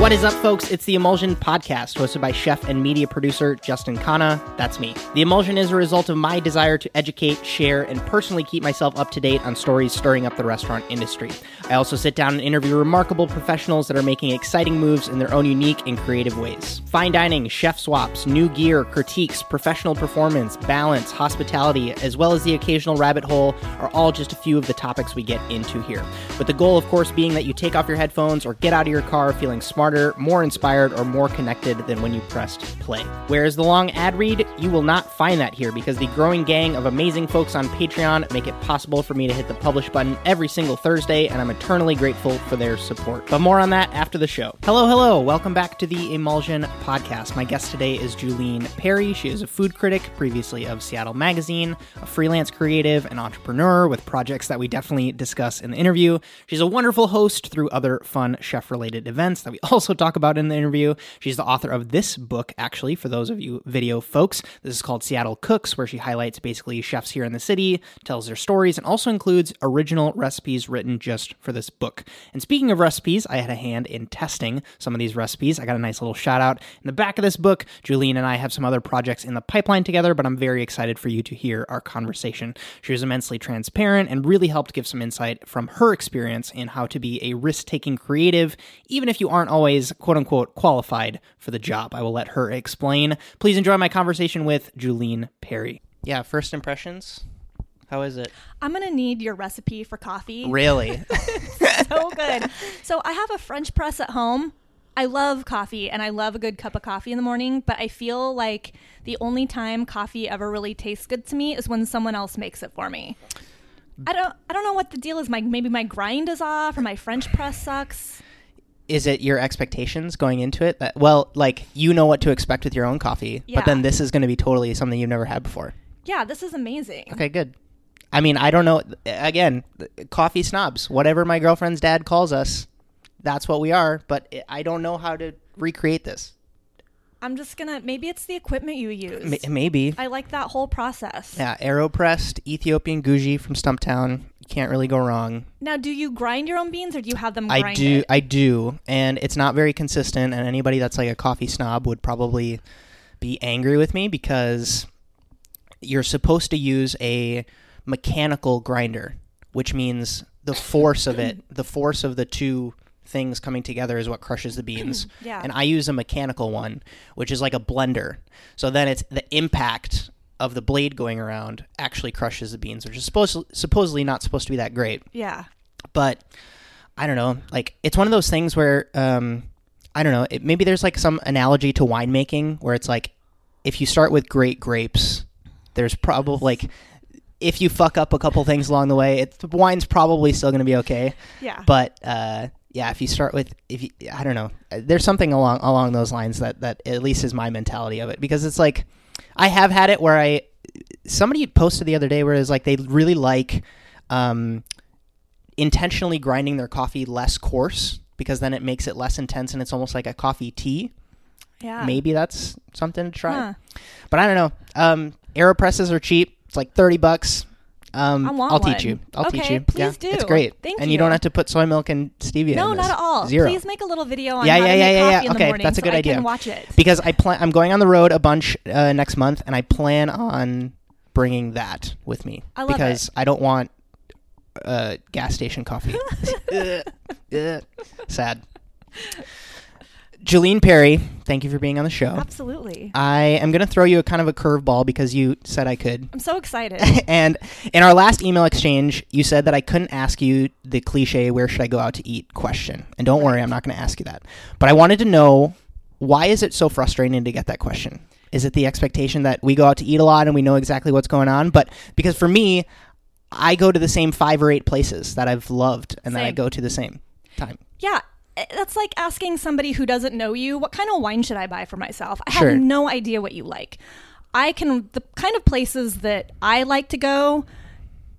What is up, folks? It's the Emulsion Podcast, hosted by chef and media producer Justin Khanna. That's me. The Emulsion is a result of my desire to educate, share, and personally keep myself up to date on stories stirring up the restaurant industry. I also sit down and interview remarkable professionals that are making exciting moves in their own unique and creative ways. Fine dining, chef swaps, new gear, critiques, professional performance, balance, hospitality, as well as the occasional rabbit hole are all just a few of the topics we get into here. With the goal, of course, being that you take off your headphones or get out of your car feeling smarter, more inspired, or more connected than when you pressed play. Whereas the long ad read, you will not find that here because the growing gang of amazing folks on Patreon make it possible for me to hit the publish button every single Thursday, and I'm eternally grateful for their support. But more on that after the show. Hello, hello. Welcome back to the Emulsion Podcast. My guest today is Julien Perry. She is a food critic, previously of Seattle Magazine, a freelance creative and entrepreneur with projects that we definitely discuss in the interview. She's a wonderful host through other fun chef related events that we also talk about in the interview. She's the author of this book, actually, for those of you video folks. This is called Seattle Cooks, where she highlights basically chefs here in the city, tells their stories, and also includes original recipes written just for this book. And speaking of recipes, I had a hand in testing some of these recipes. I got a nice little shout out in the back of this book. Julien and I have some other projects in the pipeline together, but I'm very excited for you to hear our conversation. She was immensely transparent and really helped give some insight from her experience in how to be a risk taking creative, even if you aren't always quote unquote qualified for the job. I will let her explain. Please enjoy my conversation with Julien Perry. Yeah, first impressions. How is it? I'm gonna need your recipe for coffee. Really? so good. So I have a French press at home. I love coffee and I love a good cup of coffee in the morning, but I feel like the only time coffee ever really tastes good to me is when someone else makes it for me. I don't I don't know what the deal is. My maybe my grind is off or my French press sucks. Is it your expectations going into it that well, like you know what to expect with your own coffee, Yeah. but then this is going to be totally something you've never had before. Yeah, this is amazing. Okay, good. I mean, I don't know. Again, coffee snobs. Whatever my girlfriend's dad calls us, that's what we are. But I don't know how to recreate this. I'm just gonna maybe it's the equipment you use. M- maybe. I like that whole process. Yeah, aeropressed Ethiopian Guji from Stumptown. Can't really go wrong. Now, do you grind your own beans or do you have them I do. I do, and it's not very consistent. And anybody that's like a coffee snob would probably be angry with me because you're supposed to use a mechanical grinder, which means the force of it, the force of the two things coming together is what crushes the beans. Yeah. And I use a mechanical one, which is like a blender. So then it's the impact of the blade going around actually crushes the beans, which is supposed supposedly not supposed to be that great yeah. but I don't know. Like it's one of those things where um, I don't know. It, maybe there's like some analogy to winemaking where it's like if you start with great grapes, there's probably like if you fuck up a couple things along the way, it, the wine's probably still going to be okay. Yeah. But uh, yeah, if you start with if you, I don't know, there's something along along those lines that that at least is my mentality of it because it's like I have had it where I somebody posted the other day where it's like they really like um, intentionally grinding their coffee less coarse because then it makes it less intense and it's almost like a coffee tea. yeah. Maybe that's something to try. Huh. But I don't know. Um, Aeropresses are cheap. It's like thirty bucks. Um, I want will teach you. I'll teach you. please yeah, do. It's great. Thank and you. don't have to put soy milk and stevia. No, in not at all. Zero. Please make a little video on Yeah, how yeah, to yeah, make yeah, coffee yeah. in the Okay, morning that's a so good I idea. can watch it. because I plan. I'm going on the road a bunch uh, next month, and I plan on bringing that with me I love because I don't want uh, gas station coffee. Sad. Julien Perry, thank you for being on the show. Absolutely. I am going to throw you a kind of a curveball because you said I could. I'm so excited. and in our last email exchange, you said that I couldn't ask you the cliche "Where should I go out to eat?" question. And don't worry, I'm not going to ask you that. But I wanted to know why is it so frustrating to get that question? Is it the expectation that we go out to eat a lot and we know exactly what's going on? But because for me, I go to the same five or eight places that I've loved and that I Same. go to the same time. yeah. Eh, That's like asking somebody who doesn't know you, what kind of wine should I buy for myself? I Sure. have no idea what you like. I can, the kind of places that I like to go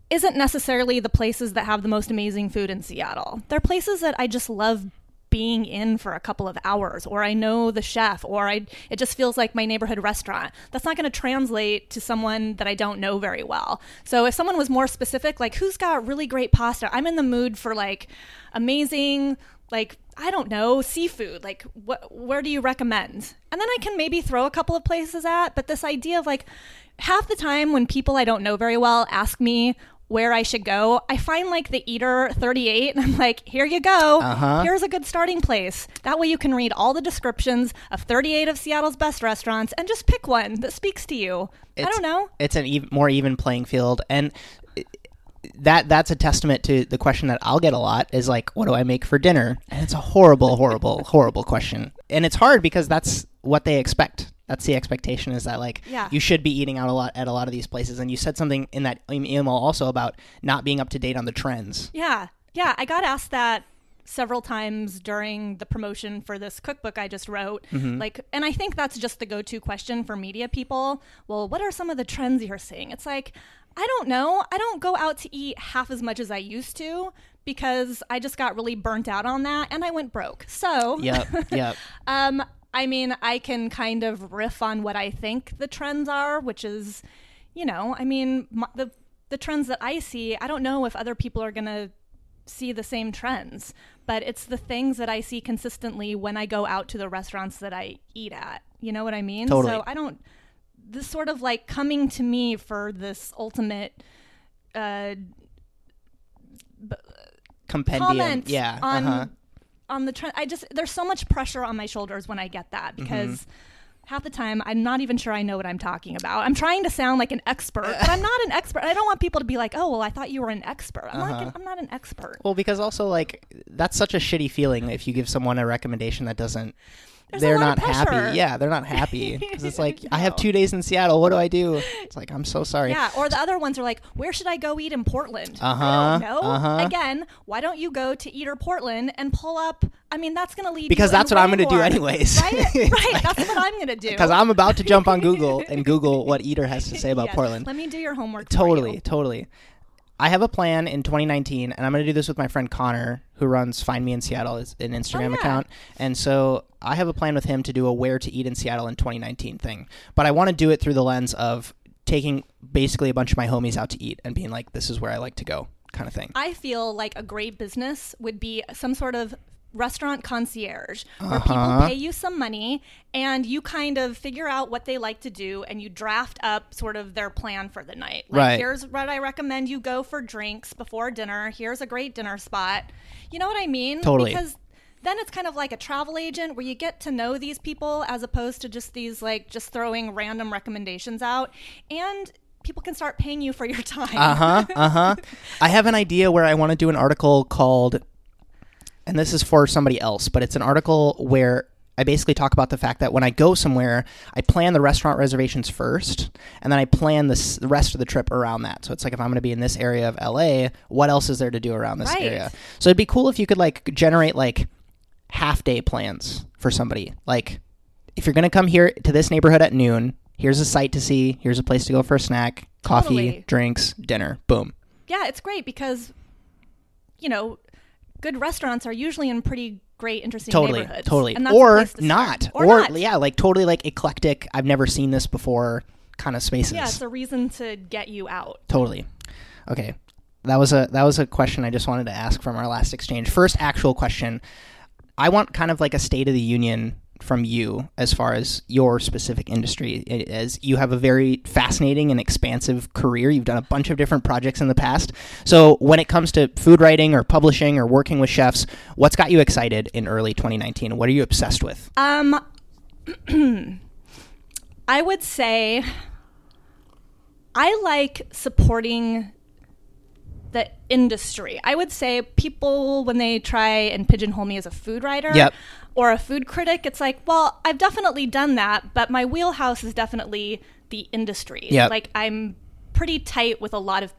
isn't necessarily the places that have the most amazing food in Seattle. They're places that I just love being in for a couple of hours or I know the chef or I it just feels like my neighborhood restaurant. That's not going to translate to someone that I don't know very well. So if someone was more specific like who's got really great pasta? I'm in the mood for like amazing like I don't know, seafood. Like, what? Where do you recommend? And then I can maybe throw a couple of places at. But this idea of like, half the time when people I don't know very well ask me where I should go, I find like the Eater 38, and I'm like, here you go. Uh-huh. Here's a good starting place. That way you can read all the descriptions of 38 of Seattle's best restaurants and just pick one that speaks to you. I don't know. It's an even, more even playing field, and that that's a testament to the question that I'll get a lot is like, what do I make for dinner? And it's a horrible, horrible, horrible question, and it's hard because that's what they expect. That's the expectation is that like Yeah. you should be eating out a lot at a lot of these places. And you said something in that email also about not being up to date on the trends. Yeah. Yeah. I got asked that several times during the promotion for this cookbook I just wrote. Mm-hmm. Like, and I think that's just the go to question for media people. Well, what are some of the trends you're seeing? It's like, I don't know. I don't go out to eat half as much as I used to because I just got really burnt out on that and I went broke. So, Yep, yep. um, I mean, I can kind of riff on what I think the trends are, which is, you know, I mean, m the the trends that I see. I don't know if other people are gonna see the same trends, but it's the things that I see consistently when I go out to the restaurants that I eat at. You know what I mean? Totally. So I don't. This sort of like coming to me for this ultimate uh, Compendium. yeah. on uh-huh. on the trend. I just there's so much pressure on my shoulders when I get that Mm-hmm. because half the time I'm not even sure I know what I'm talking about. I'm trying to sound like an expert, but I'm not an expert. I don't want people to be like, "Oh, well, I thought you were an expert." I'm Uh-huh. like, I'm not an expert. Well, because also like that's such a shitty feeling if you give someone a recommendation that doesn't. There's they're not happy. Yeah, they're not happy. 'Cause it's like I have two days in Seattle. What do I do? It's like I'm so sorry. Yeah, or the other ones are like, "Where should I go eat in Portland?" Uh-huh, I uh-huh. Again, why don't you go to Eater Portland and pull up? I mean, that's going to lead Because that's what I'm gonna do anyways. Right, right. like- that's what I'm going to do. Because I'm about to jump on Google and Google what Eater has to say about Yes. Portland. Let me do your homework. for Totally, you. totally. I have a plan in 2019, and I'm going to do this with my friend Connor, who runs Find Me in Seattle, it's an Instagram Oh, yeah. account. And so I have a plan with him to do a Where to Eat in Seattle in 2019 thing. But I want to do it through the lens of taking basically a bunch of my homies out to eat and being like, this is where I like to go, kind of thing. I feel like a great business would be some sort of restaurant concierge where Uh-huh. people pay you some money and you kind of figure out what they like to do and you draft up sort of their plan for the night. Like Right. here's what I recommend you go for drinks before dinner. Here's a great dinner spot. You know what I mean? Totally. Because then it's kind of like a travel agent where you get to know these people as opposed to just these like just throwing random recommendations out and people can start paying you for your time. Uh huh. Uh huh. I have an idea where I want to do an article called, and this is for somebody else, but it's an article where I basically talk about the fact that when I go somewhere, I plan the restaurant reservations first, and then I plan the, the rest of the trip around that. So it's like if I'm going to be in this area of LA, what else is there to do around this Right. area? So it'd be cool if you could like generate like half day plans for somebody. Like if you're going to come here to this neighborhood at noon, here's a site to see, here's a place to go for a snack, coffee, Totally. drinks, dinner. Boom. yeah, it's great because you know, good restaurants are usually in pretty great, interesting totally neighborhoods. totally or to not start. Or, not. yeah like totally like eclectic i've never seen this before kind of spaces Yeah, it's a reason to get you out. totally okay that was a that was a question i just wanted to ask from our last exchange first actual question i want kind of like a state of the union from you as far as your specific industry as you have a very fascinating and expansive career you've done a bunch of different projects in the past so when it comes to food writing or publishing or working with chefs what's got you excited in early 2019 what are you obsessed with Um, I would say I like supporting the industry. I would say people when they try and pigeonhole me as a food writer Yep. Or a food critic, it's like, well, I've definitely done that, but my wheelhouse is definitely the industry. Yep. Like I'm pretty tight with a lot of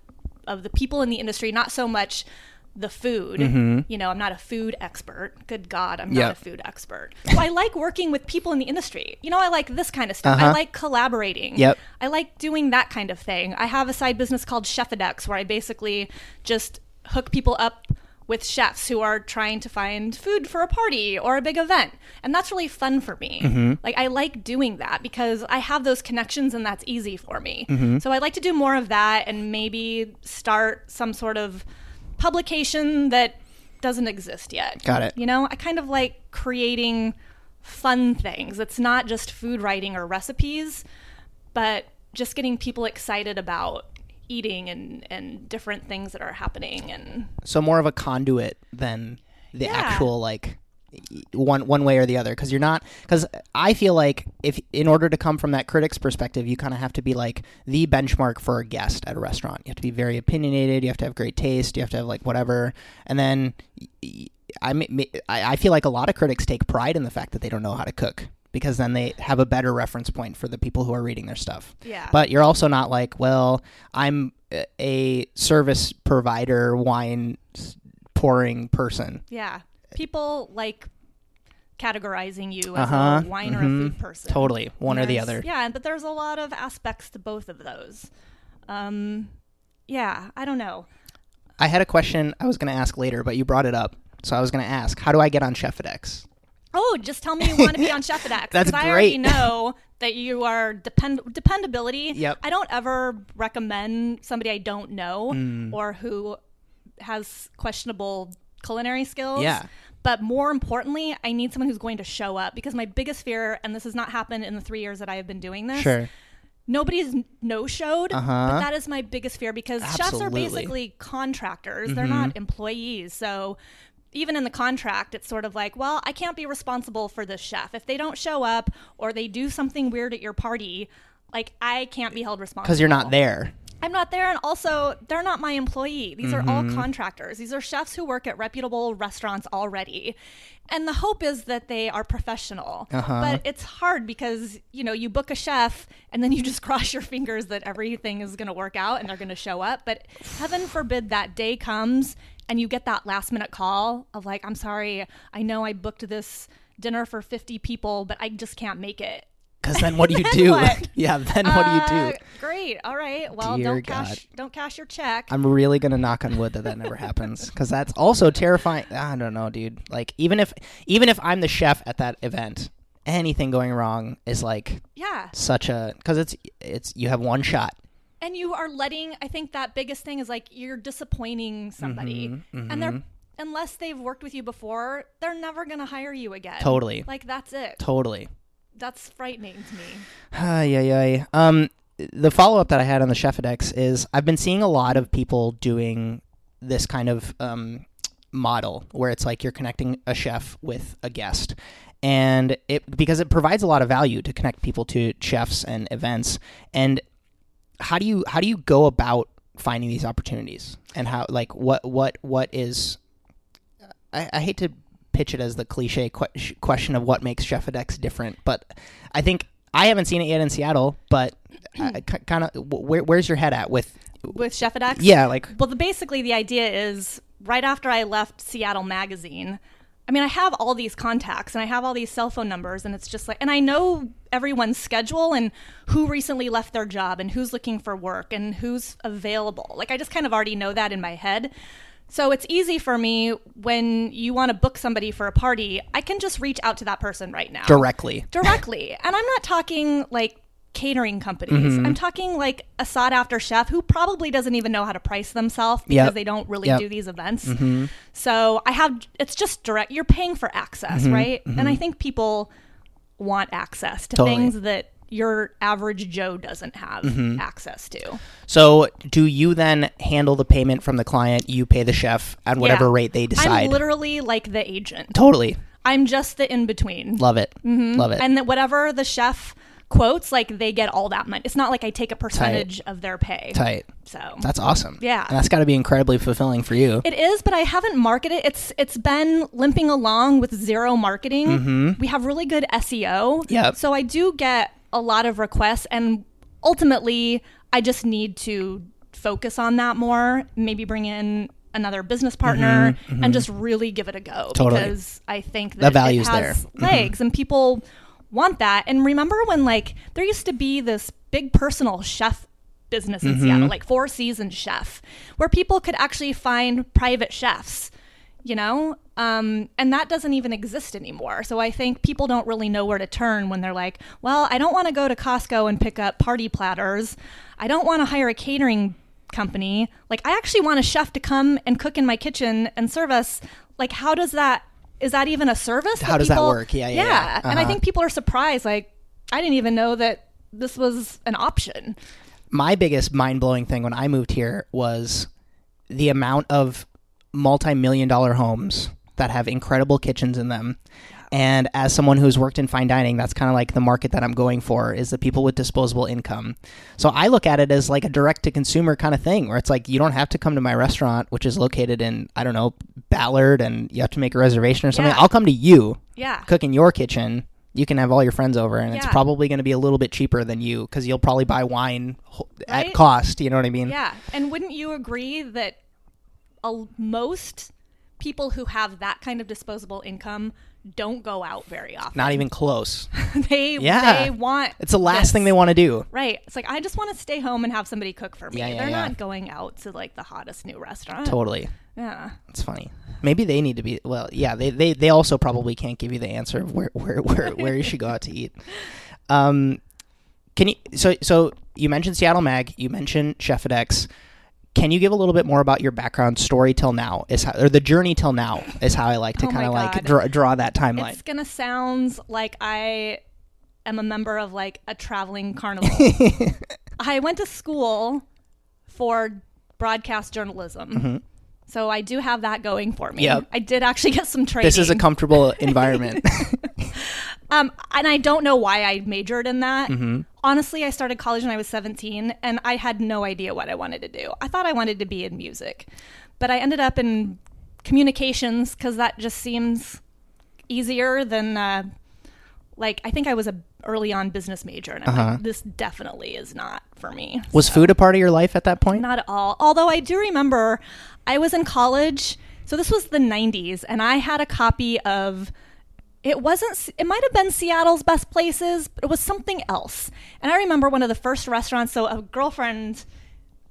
of the people in the industry, not so much the food. You know, I'm not a food expert. Good God, I'm Mm-hmm. Yep. not a food expert. So I like working with people in the industry. You know, I like this kind of stuff. I Uh-huh. like collaborating. Yep. I like doing that kind of thing. I have a side business called Chefadex where I basically just hook people up with chefs who are trying to find food for a party or a big event. And that's really fun for me. Mm-hmm. Like I like doing that because I have those connections and that's easy for me. Mm-hmm. So I'd like to do more of that and maybe start some sort of publication that doesn't exist yet. Got it. You know, I kind of like creating fun things. It's not just food writing or recipes, but just getting people excited about eating and and different things that are happening and So more of a conduit than the Yeah. actual like one one way or the other. Because you're not because I feel like if in order to come from that critic's perspective you kind of have to be like the benchmark for a guest at a restaurant. You have to be very opinionated. You have to have great taste. You have to have like whatever. And then y- y- I ma- ma- I I feel like a lot of critics take pride in the fact that they don't know how to cook because then they have a better reference point for the people who are reading their stuff yeah. but you're also not like, well, I'm a- service provider, wine pouring person. yeah. People like categorizing you as Uh-huh. a wine or a Mhm. food person. Totally, one or the other. Yeah, but there's a lot of aspects to both of those. Um, yeah, I don't know. I had a question I was going to ask later, but you brought it up, so I was going to ask, how do I get on Chefadex? Oh, just tell me you want to be on Chef X. That's 'cause I already know that you are depend dependability. Yep. I don't ever recommend somebody I don't know Mm. or who has questionable culinary skills. Yeah. But more importantly, I need someone who's going to show up because my biggest fear, and this has not happened in the three years that I have been doing this, Sure. nobody's no showed. Uh-huh. But that is my biggest fear because chefs are basically contractors. They're not employees. So even in the contract, it's sort of like, well, I can't be responsible for this chef. If they don't show up or they do something weird at your party, like I can't be held responsible. Because you're not there. I'm not there, and also they're not my employee. These are all mm-hmm. contractors. These are chefs who work at reputable restaurants already, and the hope is that they are professional. Uh-huh. But it's hard because you know you book a chef and then you just cross your fingers that everything is going to work out and they're going to show up. But heaven forbid that day comes and you get that last minute call of like, "I'm sorry, I know I booked this." Dinner for 50 people, but I just can't make it. Because then what do you do? yeah, then what do you Uh, do? Great. All right. Well, Dear don't cash don't cash your check. I'm really gonna knock on wood that that never happens because that's also terrifying. I don't know, dude. Like even if even if I'm the chef at that event, anything going wrong is like yeah. such a because it's it's you have one shot. And you are letting I think that biggest thing is like you're disappointing somebody. Mm-hmm, And they're unless they've worked with you before, they're never going to hire you again. Totally. Like that's it. Totally. That's frightening to me. Ay, ay, ay. Um, the follow up that I had on the Chefadex is I've been seeing a lot of people doing this kind of um, model where it's like you're connecting a chef with a guest. And it because it provides a lot of value to connect people to chefs and events. And how do you how do you go about finding these opportunities? And how like what what what is I, I hate to pitch it as the cliche que- question of what makes Chefadex different, but I think I haven't seen it yet in Seattle. But kind of, where, where's your head at with? With Chef at Yeah, like Well, the, basically, the idea is right after I left Seattle Magazine, I mean, I have all these contacts and I have all these cell phone numbers, and it's just like, and I know everyone's schedule and who recently left their job and who's looking for work and who's available. Like, I just kind of already know that in my head. So it's easy for me when you want to book somebody for a party, I can just reach out to that person right now directly. directly. and I'm not talking like catering companies. Mm-hmm. I'm talking like a sought after chef who probably doesn't even know how to price themselves because Yep. they don't really Yep. do these events. So I have it's just direct you're paying for access, right? And I think people want access to Mm-hmm. Totally. things that your average Joe doesn't have Mm-hmm. access to. So, do you then handle the payment from the client? You pay the chef at whatever Yeah. rate they decide. I'm literally like the agent. totally I'm just the in between. love it. Love it. and that whatever the chef quotes, like they get all that money. It's not like I take a percentage of their pay. Tight. So That's awesome. Yeah. and that's got to be incredibly fulfilling for you. it is, but I haven't marketed. It's it's been limping along with zero marketing. We have really good SEO. Mm-hmm. So I do get a lot of requests, and ultimately, I just need to focus on that more. Maybe bring in another business partner and just really give it a go Mm-hmm. Totally. because I think that value's it has there. Mm-hmm. legs and people want that. And remember when like there used to be this big personal chef business in Mm-hmm. Seattle, like Four Seasons Chef, where people could actually find private chefs, you know? Um, and that doesn't even exist anymore. So I think people don't really know where to turn when they're like, well, I don't want to go to Costco and pick up party platters. I don't want to hire a catering company. Like, I actually want a chef to come and cook in my kitchen and serve us. Like, how does that? Is that even a service? How does that work? Yeah, yeah, yeah. And I Uh-huh. think people are surprised. Like, I didn't even know that this was an option. my biggest mind blowing thing when I moved here was the amount of multi million dollar homes that have incredible kitchens in them. And as someone who's worked in fine dining, that's kind of like the market that I'm going for is the people with disposable income. So I look at it as like a direct to consumer kind of thing where it's like you don't have to come to my restaurant, which is located in, I don't know, Ballard, and you have to make a reservation or something. Yeah. I'll come to you, Yeah. cook in your kitchen. You can have all your friends over, and it's probably going to be a little bit cheaper than you because you'll probably buy wine ho- at Right? cost. You know what I mean? Yeah. And wouldn't you agree that a, most people who have that kind of disposable income don't go out very often? Not even close. they Yeah. they want It's the last this. thing they want to do. Right. It's like I just want to stay home and have somebody cook for me. Yeah, yeah, They're yeah. not going out to like the hottest new restaurant. Totally. Yeah. It's funny. Maybe they need to be. Well, yeah. They they, they also probably can't give you the answer of where where where, where you should go out to eat. Um, can you? So so you mentioned Seattle Mag. You mentioned Chef. Can you give a little bit more about your background story till now? Is how, or the journey till now is how I like to Oh kind of like draw, draw that timeline. It's gonna sound like I am a member of like a traveling carnival. I went to school for broadcast journalism. So I do have that going for me. Mm-hmm. Yep. I did actually get some training. This is a comfortable environment. Um, and I don't know why I majored in that. Mm-hmm. Honestly, I started college when I was 17 and I had no idea what I wanted to do. I thought I wanted to be in music, but I ended up in communications because that just seems easier than, uh, like, I think I was a early on business major and I'm Uh-huh. like, this definitely is not for me. Was food a part of your life at that point? Not at all. Although I do remember I was in college, so this was the 90s, and I had a copy of. It wasn't, it might have been Seattle's Best Places, but it was something else. And I remember one of the first restaurants, so a girlfriend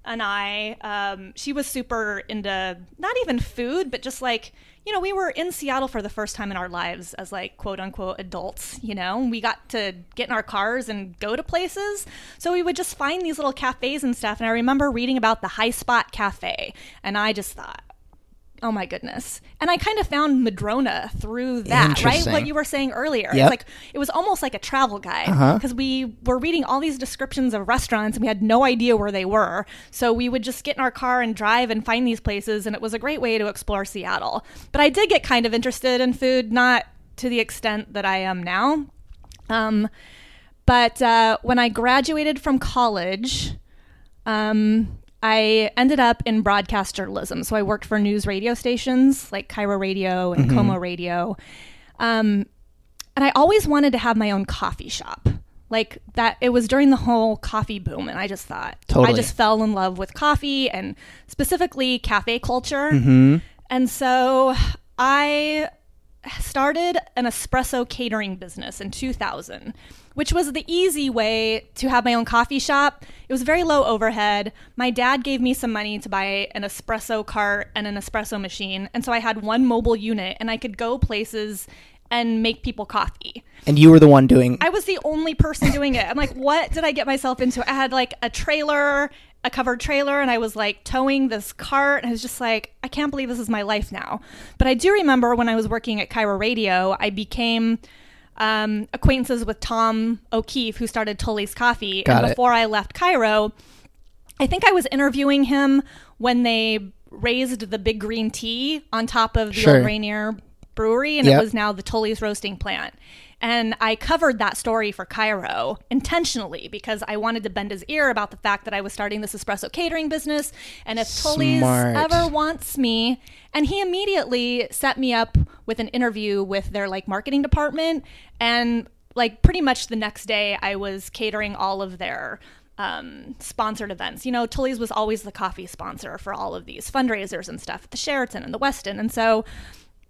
and I, um, she was super into not even food, but just like, you know, we were in Seattle for the first time in our lives as like quote unquote adults, you know, we got to get in our cars and go to places. So we would just find these little cafes and stuff. And I remember reading about the Hi Spot Cafe, and I just thought, Oh my goodness. And I kind of found Madrona through that, right? What you were saying earlier. Yep. It's like it was almost like a travel guide Uh-huh. because we were reading all these descriptions of restaurants and we had no idea where they were. So we would just get in our car and drive and find these places and it was a great way to explore Seattle. But I did get kind of interested in food, not to the extent that I am now. Um, but uh, when I graduated from college, um, I ended up in broadcast journalism. So I worked for news radio stations like KIRO Radio and KOMO Radio. Um, and I always wanted to have my own coffee shop. Like that, it was during the whole coffee boom, and I just thought Totally. I just fell in love with coffee and specifically cafe culture. Mm-hmm. And so I started an espresso catering business in 2000, which was the easy way to have my own coffee shop. It was very low overhead. My dad gave me some money to buy an espresso cart and an espresso machine. And so I had one mobile unit and I could go places and make people coffee. And you were the one doing. I was the only person doing it. I'm like, what did I get myself into? I had like a trailer, a covered trailer, and I was like towing this cart. And I was just like, I can't believe this is my life now. But I do remember when I was working at KIRO Radio, I became um, acquaintances with Tom O'Keefe, who started Tully's Coffee. Got and it. before I left KIRO, I think I was interviewing him when they raised the big green T on top of the Sure. old Rainier Brewery, and Yep. it was now the Tully's roasting plant. And I covered that story for KIRO intentionally because I wanted to bend his ear about the fact that I was starting this espresso catering business. And if Tully's ever wants me, and he immediately set me up with an interview with their like marketing department. And like pretty much the next day, I was catering all of their um, sponsored events. You know, Tully's was always the coffee sponsor for all of these fundraisers and stuff at the Sheraton and the Westin. And so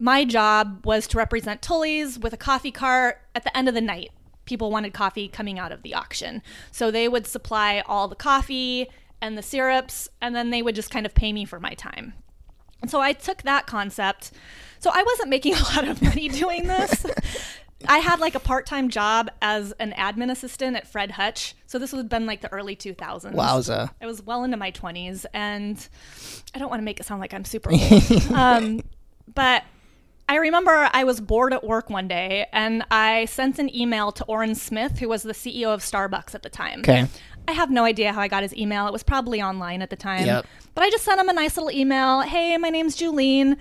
my job was to represent Tully's with a coffee cart at the end of the night. People wanted coffee coming out of the auction. So they would supply all the coffee and the syrups, and then they would just kind of pay me for my time. And so I took that concept. So I wasn't making a lot of money doing this. I had like a part time job as an admin assistant at Fred Hutch. So this would have been like the early 2000s. Wowza. I was well into my 20s, and I don't want to make it sound like I'm super old. um, but I remember I was bored at work one day, and I sent an email to Orin Smith, who was the CEO of Starbucks at the time. Okay. I have no idea how I got his email. It was probably online at the time. Yep. But I just sent him a nice little email. Hey, my name's Julien.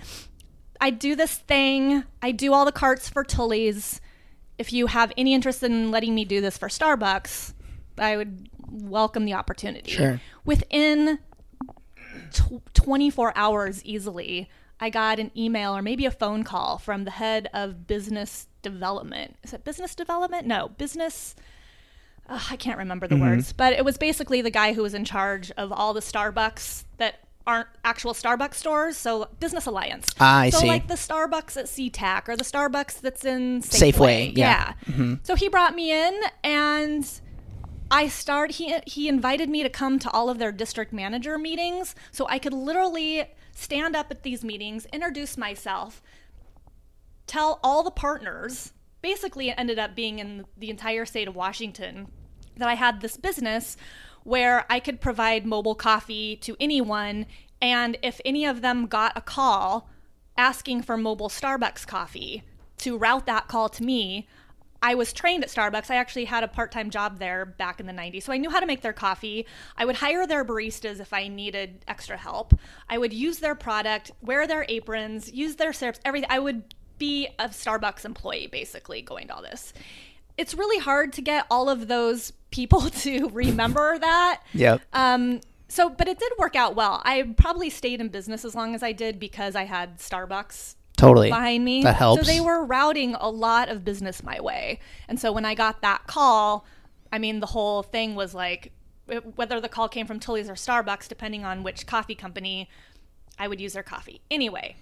I do this thing. I do all the carts for Tully's. If you have any interest in letting me do this for Starbucks, I would welcome the opportunity. Sure. Within tw 24 hours easily, I got an email or maybe a phone call from the head of business development. Is it business development? No, business. Ugh, I can't remember the words, but it was basically the guy who was in charge of all the Starbucks that aren't actual Starbucks stores. So Business Alliance. Ah, I so see. like the Starbucks at SeaTac or the Starbucks that's in Safeway. Safeway, yeah. So he brought me in and I start he he invited me to come to all of their district manager meetings so I could literally stand up at these meetings, introduce myself, tell all the partners, basically it ended up being in the entire state of Washington that I had this business where I could provide mobile coffee to anyone and if any of them got a call asking for mobile Starbucks coffee to route that call to me, I was trained at Starbucks. I actually had a part time job there back in the 90s. So I knew how to make their coffee. I would hire their baristas if I needed extra help. I would use their product, wear their aprons, use their syrups, everything. I would be a Starbucks employee basically going to all this. It's really hard to get all of those people to remember that. Yeah. Um, so, but it did work out well. I probably stayed in business as long as I did because I had Starbucks Totally. behind me. That helps. So they were routing a lot of business my way. And so when I got that call, I mean, the whole thing was like, whether the call came from Tully's or Starbucks, depending on which coffee company, I would use their coffee. Anyway,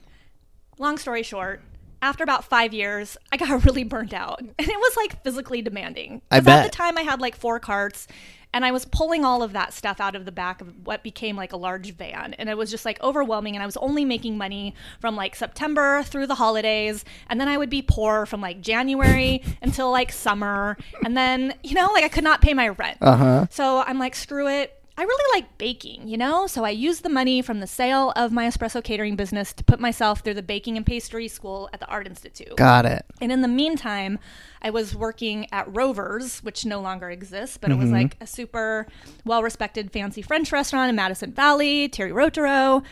long story short, after about five years, I got really burnt out. And it was like physically demanding. I bet. At the time, I had like four carts. And I was pulling all of that stuff out of the back of what became like a large van. And it was just like overwhelming. And I was only making money from like September through the holidays. And then I would be poor from like January until like summer. And then, you know, like I could not pay my rent. Uh huh. So I'm like, screw it. I really like baking, you know? So I used the money from the sale of my espresso catering business to put myself through the baking and pastry school at the Art Institute. Got it. And in the meantime, I was working at Rover's, which no longer exists, but it was mm-hmm. like a super well respected fancy French restaurant in Madison Valley, Thierry Rautureau.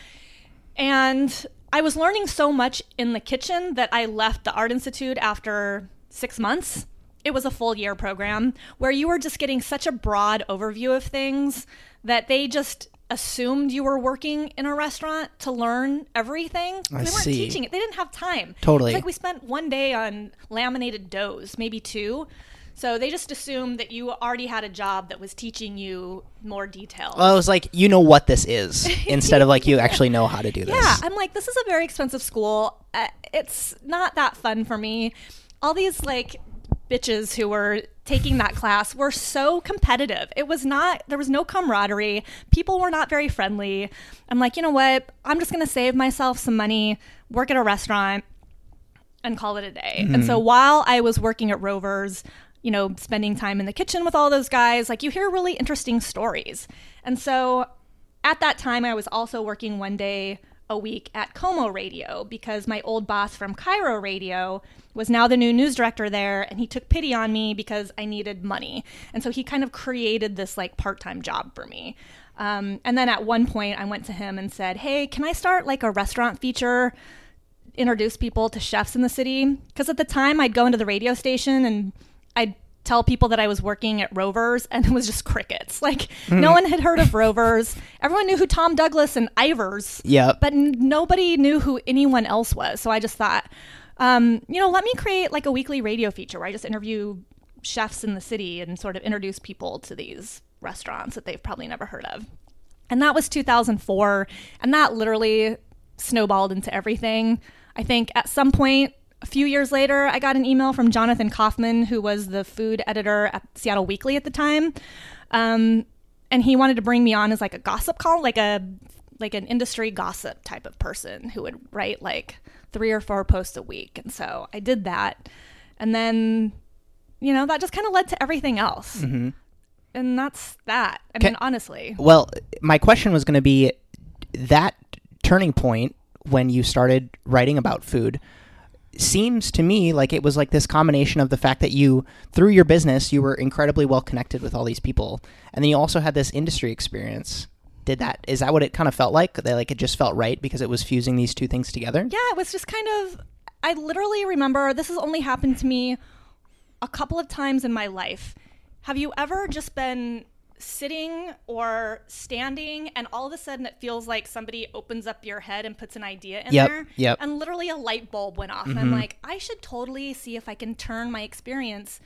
And I was learning so much in the kitchen that I left the Art Institute after six months. It was a full year program where you were just getting such a broad overview of things that they just assumed you were working in a restaurant to learn everything. I they weren't see. teaching it. They didn't have time. Totally. It's like we spent one day on laminated doughs, maybe two. So they just assumed that you already had a job that was teaching you more details. Well, it was like you know what this is instead of like you actually know how to do this. Yeah, I'm like, this is a very expensive school. Uh, it's not that fun for me. All these like bitches who were taking that class were so competitive. It was not, there was no camaraderie. People were not very friendly. I'm like, you know what? I'm just going to save myself some money, work at a restaurant, and call it a day. And so mm-hmm. while I was working at Rover's, you know, spending time in the kitchen with all those guys, like you hear really interesting stories. And so at that time, I was also working one day a week at KOMO Radio because my old boss from KIRO Radio was now the new news director there and he took pity on me because I needed money. And so he kind of created this like part time job for me. Um, and then at one point, I went to him and said, Hey, can I start like a restaurant feature? introduce people to chefs in the city because at the time I'd go into the radio station and I'd tell people that I was working at Rovers and it was just crickets. Like no one had heard of Rovers. Everyone knew who Tom Douglas and Ivar's, Yep. but n- nobody knew who anyone else was. So I just thought, um, you know, let me create like a weekly radio feature where I just interview chefs in the city and sort of introduce people to these restaurants that they've probably never heard of. And that was 2004. And that literally snowballed into everything. I think at some point, a few years later, I got an email from Jonathan Kauffman, who was the food editor at Seattle Weekly at the time. Um, and he wanted to bring me on as like a gossip column, like a like an industry gossip type of person who would write like three or four posts a week. And so I did that. And then, you know, that just kind of led to everything else. Mm-hmm. And that's that. I Can- mean, honestly. Well, my question was going to be that turning point when you started writing about food seems to me like it was like this combination of the fact that you through your business you were incredibly well connected with all these people and then you also had this industry experience did that is that what it kind of felt like that like it just felt right because it was fusing these two things together Yeah, it was just kind of. I literally remember this has only happened to me a couple of times in my life. Have you ever just been sitting or standing and all of a sudden it feels like somebody opens up your head and puts an idea in Yep, there? yep. And literally a light bulb went off. And I'm mm-hmm. like, I should totally see if I can turn my experience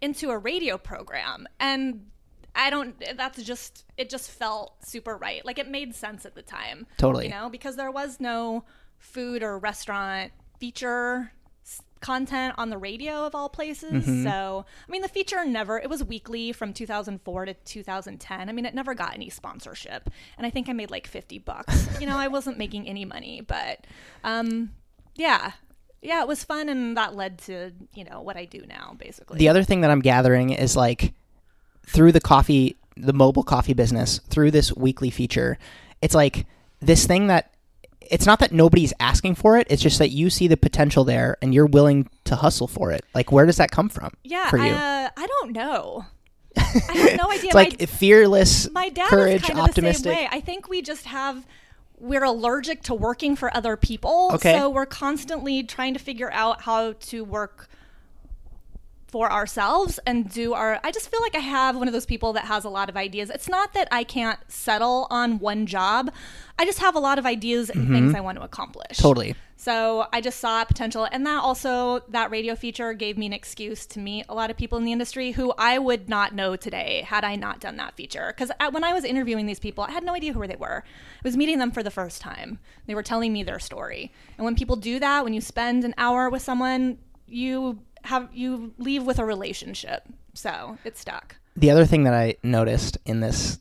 into a radio program. And I don't, that's just, it just felt super right. Like it made sense at the time. Totally. You know, because there was no food or restaurant feature content on the radio of all places. Mm-hmm. So, I mean, the feature never, it was weekly from 2004 to 2010. I mean, it never got any sponsorship. And I think I made like 50 bucks. you know, I wasn't making any money, but um, yeah. Yeah, it was fun and that led to, you know, what I do now, basically. the other thing that i'm gathering is like through the coffee the mobile coffee business through this weekly feature it's like this thing that it's not that nobody's asking for it it's just that you see the potential there and you're willing to hustle for it like where does that come from yeah, for you I, uh, I don't know. I have no idea. it's like My- fearless my dad courage is kind of optimistic the same way. I think we just have we're allergic to working for other people. Okay. So we're constantly trying to figure out how to work for ourselves and do our I just feel like I have one of those people that has a lot of ideas. It's not that I can't settle on one job. I just have a lot of ideas and things I want to accomplish. Mm-hmm. totally So I just saw potential, and that also that radio feature gave me an excuse to meet a lot of people in the industry who I would not know today had I not done that feature. Because when I was interviewing these people, I had no idea who they were. I was meeting them for the first time. They were telling me their story, and when people do that, when you spend an hour with someone, you have you leave with a relationship. So it's stuck. the other thing that i noticed in this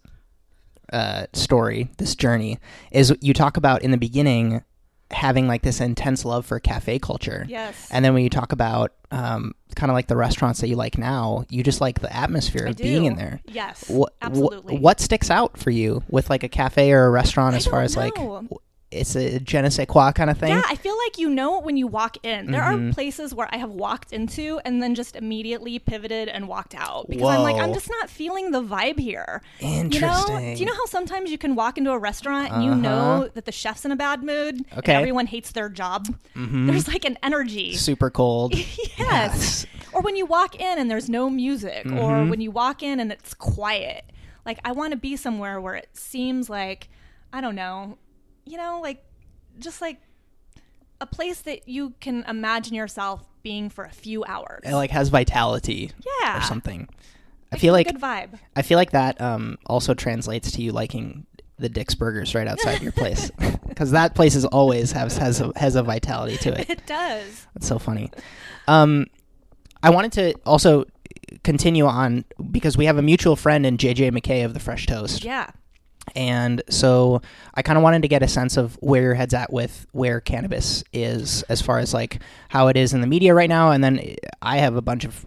uh, story this journey is you talk about in the beginning having like this intense love for cafe culture Yes. And then when you talk about um, kind of like the restaurants that you like now, you just like the atmosphere I of being in there. Yes. What, absolutely. What, sticks out for you with like a cafe or a restaurant I as far as like know. w- it's a je ne sais quoi kind of thing? Yeah, I feel like you know it when you walk in. There Mhm. are places where I have walked into and then just immediately pivoted and walked out because I'm like, I'm just not feeling the vibe here. You know? Interesting. Do you know how sometimes you can walk into a restaurant and you Uh-huh. know that the chef's in a bad mood Okay. everyone hates their job? There's like an energy. Super cold. yes. Or when you walk in and there's no music, Mm-hmm. or when you walk in and it's quiet. Like, I want to be somewhere where it seems like, I don't know, you know, like just like a place that you can imagine yourself being for a few hours. It like has vitality Yeah. or something. I feel like good vibe. I feel like that um, also translates to you liking the Dick's Burgers right outside your place because that place is always has has a, has a vitality to it. It does. That's so funny. Um, I wanted to also continue on because we have a mutual friend in JJ McKay of the Fresh Toast, Yeah. And so I kind of wanted to get a sense of where your head's at with where cannabis is as far as like how it is in the media right now, and then eh, I have a bunch of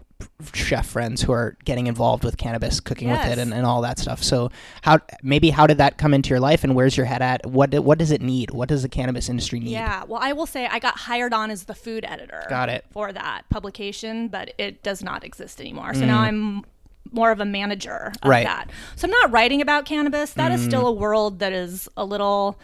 chef friends who are getting involved with cannabis, cooking with it, and, and all that stuff. So how maybe how did that come into your life, and where's your head at? What what does it need? What does the cannabis industry need? Yeah. Well, I will say I got hired on as the food editor. Got it. For that publication, but it does not exist anymore. So mm. now I'm more of a manager of Mm. Right. Mm. that. So I'm not writing about cannabis. That is still a world that is a little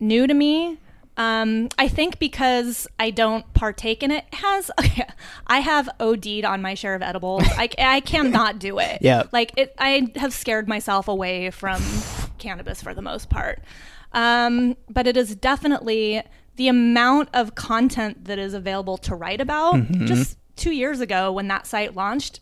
new to me. Um, I think because I don't partake in it, it has I have OD'd on my share of edibles. I, I cannot do it. Yeah. Like it, I have scared myself away from cannabis for the most part. Um, but it is definitely the amount of content that is available to write about. Mm-hmm. Just two years ago, when that site launched,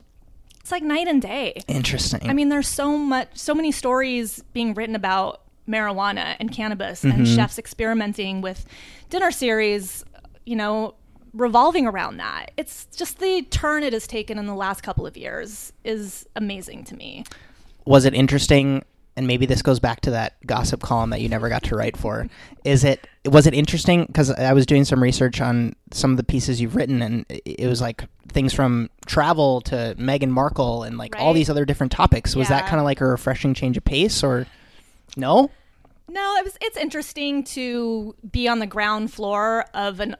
it's like night and day. Interesting. I mean, there's so much, so many stories being written about marijuana and cannabis and mm-hmm. chefs experimenting with dinner series, you know, revolving around that. It's just the turn it has taken in the last couple of years is amazing to me. was it interesting and maybe this goes back to that gossip column that you never got to write for. Is it was it interesting because I was doing some research on some of the pieces you've written, and it was like things from travel to Meghan Markle and like all these other different topics. Was that kind of like a refreshing change of pace, or no? No, it was. It's interesting to be on the ground floor of an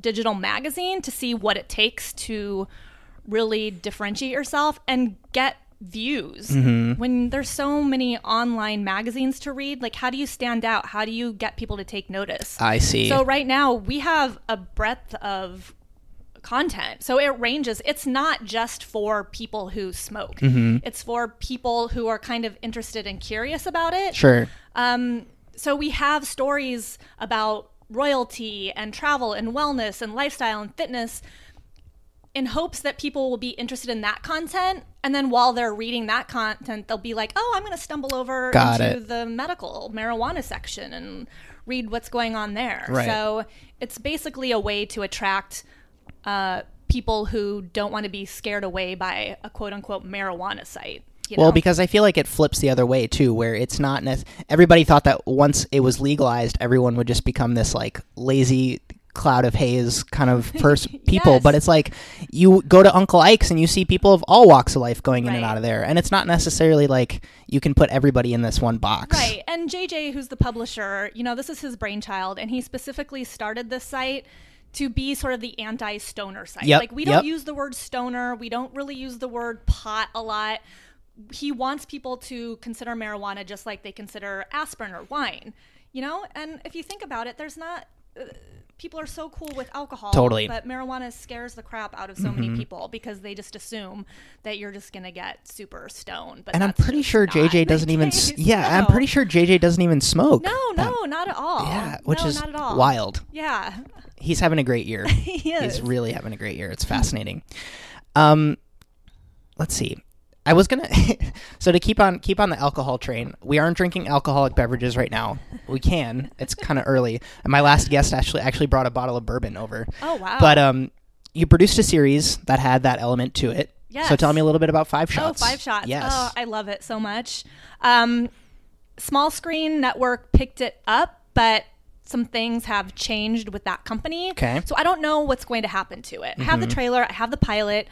digital magazine to see what it takes to really differentiate yourself and get views. When there's so many online magazines to read, like how do you stand out? How do you get people to take notice? I see. So right now we have a breadth of content. So it ranges. It's not just for people who smoke. Mm-hmm. It's for people who are kind of interested and curious about it. sure. Um, so we have stories about royalty and travel and wellness and lifestyle and fitness in hopes that people will be interested in that content. And then while they're reading that content, they'll be like, oh, I'm going to stumble over Got into it. the medical marijuana section and read what's going on there. Right. So it's basically a way to attract uh, people who don't want to be scared away by a quote unquote marijuana site. You Well, because I feel like it flips the other way too, where it's not. Nec- everybody thought that once it was legalized, everyone would just become this like lazy cloud of haze kind of pers- people. Yes. But it's like you go to Uncle Ike's and you see people of all walks of life going in and out of there, and it's not necessarily like you can put everybody in this one box. Right. And JJ, who's the publisher, you know, this is his brainchild, and he specifically started this site to be sort of the anti stoner site. Yep, Like, we don't yep. use the word stoner, we don't really use the word pot a lot. He wants people to consider marijuana just like they consider aspirin or wine, you know? And if you think about it, there's not. Uh, People are so cool with alcohol, Totally. Mm-hmm. But marijuana scares the crap out of so many people because they just assume that you're just gonna get super stoned. But And I'm pretty sure JJ doesn't even. case. Yeah, I'm pretty sure JJ doesn't even smoke. No, That- no, not at all. Yeah, which No, is not at all. wild. Yeah, He's having a great year. he is. He's really having a great year. It's fascinating. Um, let's see. I was gonna so to keep on keep on the alcohol train. We aren't drinking alcoholic beverages right now. We can. It's kind of early. And my last guest actually actually brought a bottle of bourbon over. oh wow. But um, you produced a series that had that element to it. So tell me a little bit about Five Shots. five shots. Yes. Oh, I love it so much. Um, Small Screen Network picked it up, but some things have changed with that company. Okay. Mm-hmm. So I don't know what's going to happen to it. I have the trailer. I have the pilot.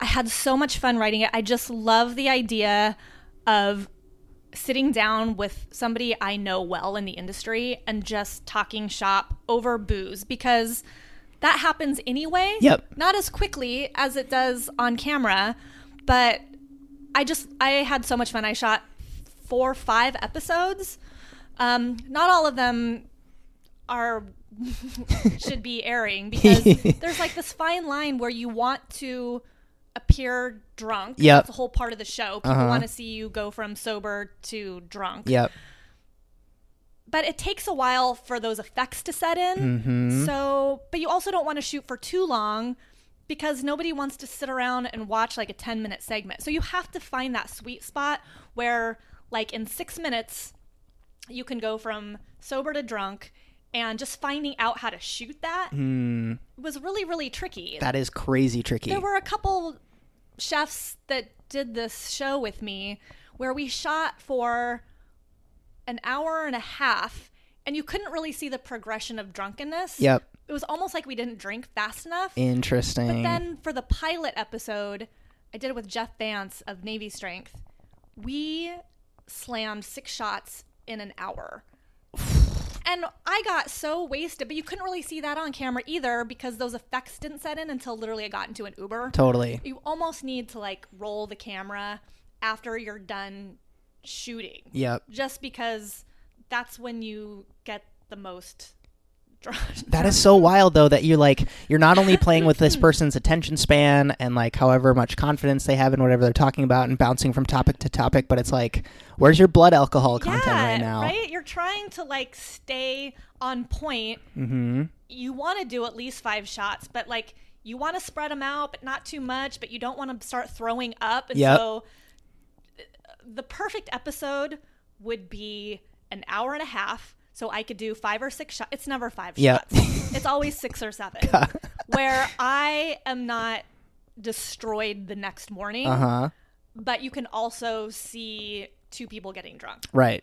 I had so much fun writing it. I just love the idea of sitting down with somebody I know well in the industry and just talking shop over booze because that happens anyway. Yep. Not as quickly as it does on camera, but I just I had so much fun. I shot four, or five episodes. Um, not all of them are should be airing because there's like this fine line where you want to appear drunk. Yeah, That's a whole part of the show. People Uh-huh. want to see you go from sober to drunk. Yep. But it takes a while for those effects to set in. Mm-hmm. So, but you also don't want to shoot for too long because nobody wants to sit around and watch like a 10 minute segment. So you have to find that sweet spot where like in 6 minutes you can go from sober to drunk and just finding out how to shoot that hmm. was really really tricky. That is crazy tricky. There were a couple chefs that did this show with me where we shot for an hour and a half and you couldn't really see the progression of drunkenness. Yep. It was almost like we didn't drink fast enough. Interesting. But then for the pilot episode, I did it with Jeff Vance of Navy Strength. We slammed six shots in an hour. And I got so wasted, but you couldn't really see that on camera either because those effects didn't set in until literally I got into an Uber. totally. You almost need to like roll the camera after you're done shooting. Yep. Just because that's when you get the most. That is so wild though that you're like you're not only playing with this person's attention span and like however much confidence they have in whatever they're talking about and bouncing from topic to topic, but it's like where's your blood alcohol content right now? Right? You're trying to like stay on point. Mm-hmm. You want to do at least five shots, but like you want to spread them out, but not too much. But you don't want to start throwing up. And Yep. so uh, the perfect episode would be an hour and a half. So I could do five or six shots. It's never five Yep. shots. It's always six or seven. where I am not destroyed the next morning Uh huh. but you can also see two people getting drunk. Right.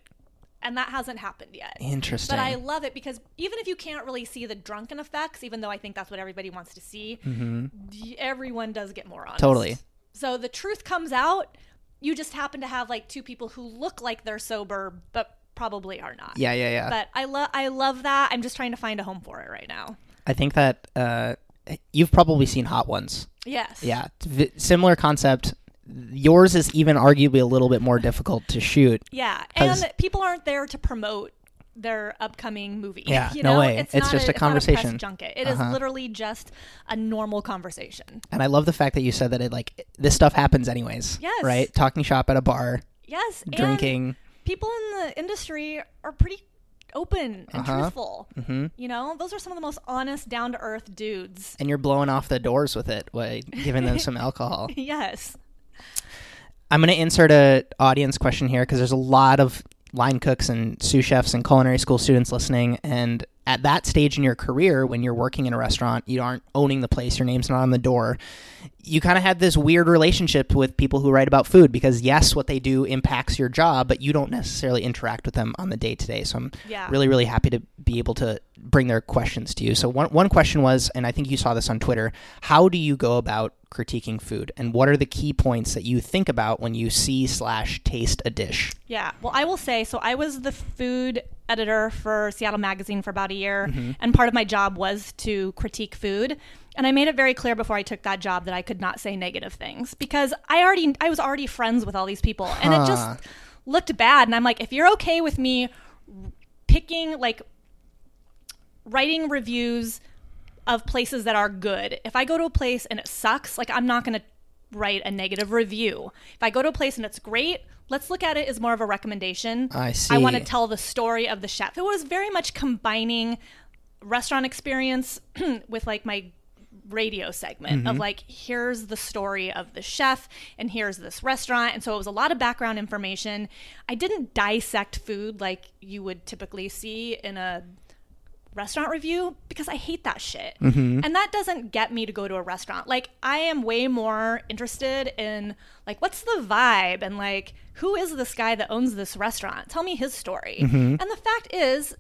And that hasn't happened yet. Interesting. But I love it because even if you can't really see the drunken effects, even though I think that's what everybody wants to see, y- everyone does get more honest. Mm-hmm. Totally. So the truth comes out. You just happen to have like two people who look like they're sober, but probably are not. yeah, yeah, yeah. But I love I love that. I'm just trying to find a home for it right now. I think that uh, you've probably seen Hot Ones. Yes. Yeah, v- similar concept. Yours is even arguably a little bit more difficult to shoot. Yeah, And people aren't there to promote their upcoming movie. Yeah, you no way. It's not just a it's not conversation. press junket. It is Uh-huh. literally just a normal conversation. And I love the fact that you said that it like this stuff happens anyways. Yes. Right? Talking shop at a bar, Yes. drinking. People in the industry are pretty open and Uh-huh. truthful. Mm-hmm. You know, those are some of the most honest, down to earth dudes. and you're blowing off the doors with it by giving them some alcohol. yes. I'm going to insert a audience question here because there's a lot of line cooks and sous chefs and culinary school students listening. And at that stage in your career, when you're working in a restaurant, you aren't owning the place, your name's not on the door. You kind of have this weird relationship with people who write about food because, yes, what they do impacts your job, but you don't necessarily interact with them on the day to day. So I'm Yeah. really, really happy to be able to bring their questions to you. So one, one question was, and I think you saw this on Twitter, how do you go about critiquing food and what are the key points that you think about when you see slash taste a dish Yeah. Well, I will say so. I was the food editor for Seattle Magazine for about a year, Mm-hmm. and part of my job was to critique food. And I made it very clear before I took that job that I could not say negative things because I already I was already friends with all these people, and it just looked bad. And I'm like, if you're okay with me picking like writing reviews of places that are good. If I go to a place and it sucks, like I'm not going to write a negative review. If I go to a place and it's great, let's look at it as more of a recommendation. I see. I want to tell the story of the chef. It was very much combining restaurant experience with like my radio segment Mm-hmm. of like here's the story of the chef and here's this restaurant and so it was a lot of background information i didn't dissect food like you would typically see in a restaurant review because I hate that shit. And that doesn't get me to go to a restaurant. Like I am way more interested in like what's the vibe and like who is this guy that owns this restaurant? Tell me his story. And the fact is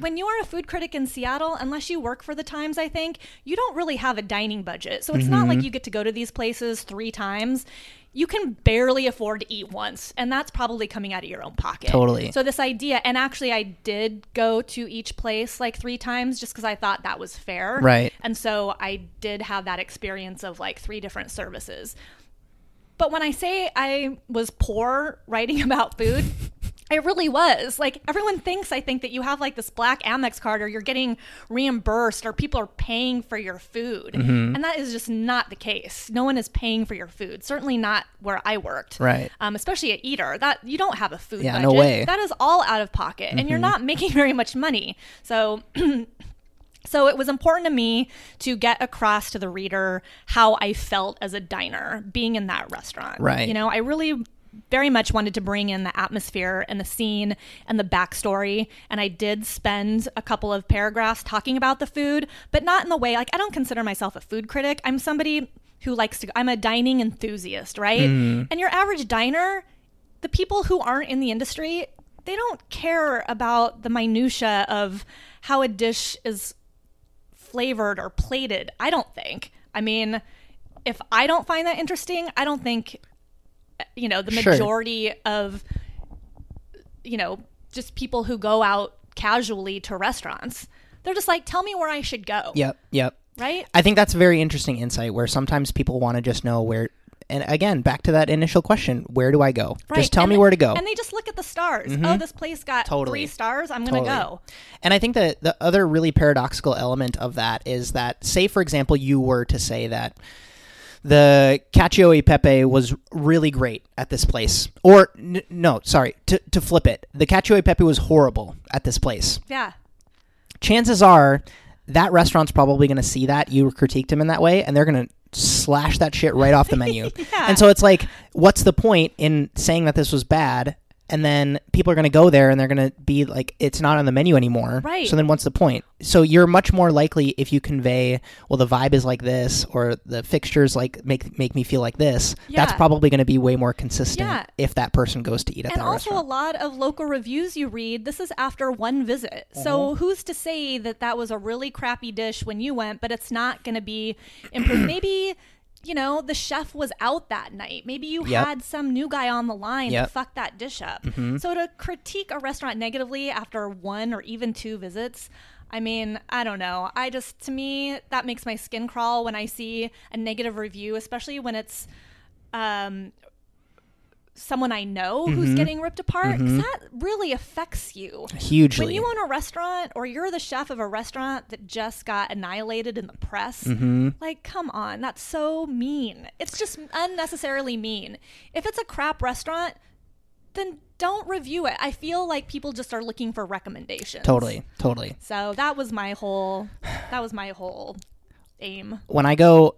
when you are a food critic in Seattle, unless you work for the Times, I think, you don't really have a dining budget. So it's not like mm-hmm. you get to go to these places three times. You can barely afford to eat once, and that's probably coming out of your own pocket. Totally. So this idea, and actually, I did go to each place like three times just because I thought that was fair. Right. And so I did have that experience of like three different services. But when I say I was poor writing about food, it really was. Like everyone thinks I think that you have like this black Amex card or you're getting reimbursed or people are paying for your food. Mm-hmm. And that is just not the case. No one is paying for your food. Certainly not where I worked. Right. Um, especially at Eater. That you don't have a food Yeah, budget. no way. Mm-hmm. That is all out of pocket and you're not making very much money. So So it was important to me to get across to the reader how I felt as a diner being in that restaurant. Right. You know, I really very much wanted to bring in the atmosphere and the scene and the backstory. And I did spend a couple of paragraphs talking about the food, but not in the way like I don't consider myself a food critic. I'm somebody who likes to, I'm a dining enthusiast, right? Mm-hmm. And your average diner, the people who aren't in the industry, they don't care about the minutia of how a dish is flavored or plated. I don't think. I mean, if I don't find that interesting, I don't think you know the Sure. majority of you know just people who go out casually to restaurants. They're just like, tell me where I should go. Yep, yep. Right? I think that's a very interesting insight where sometimes people want to just know where and again, back to that initial question, where do I go? Right. Just tell And me they- where to go. Mm-hmm. And they just look at the stars. Oh, this place got Totally. three stars. I'm going to Totally. go. And I think that the other really paradoxical element of that is that, say, for example, you were to say that the cacio e pepe was really great at this place, or n- no, sorry, to, to flip it, the cacio e pepe was horrible at this place. Yeah. Chances are that restaurant's probably going to see that you critiqued him in that way, and they're going to slash that shit right off the menu. Yeah. And so it's like, what's the point in saying that this was bad? And then people are going to go there and they're going to be like it's not on the menu anymore Right. so then what's the point so you're much more likely if you convey well the vibe is like this or the fixtures like make make me feel like this yeah. that's probably going to be way more consistent Yeah. if that person goes to eat at the restaurant. and that also restaurant a lot of local reviews you read this is after one visit so mm-hmm. who's to say that that was a really crappy dish when you went but it's not going to be improved maybe you know the chef was out that night maybe you Yep. had some new guy on the line Yep. to fuck that dish up Mm-hmm. so to critique a restaurant negatively after one or even two visits I mean, I don't know. I just, to me, that makes my skin crawl when I see a negative review, especially when it's um, someone I know Mm-hmm. who's getting ripped apart 'cause that really affects you. hugely When you own a restaurant or you're the chef of a restaurant that just got annihilated in the press, Mm-hmm. like, come on, that's so mean. It's just unnecessarily mean. If it's a crap restaurant, then don't review it. I feel like people just are looking for recommendations. totally totally So that was my whole, that was my whole aim. when I go,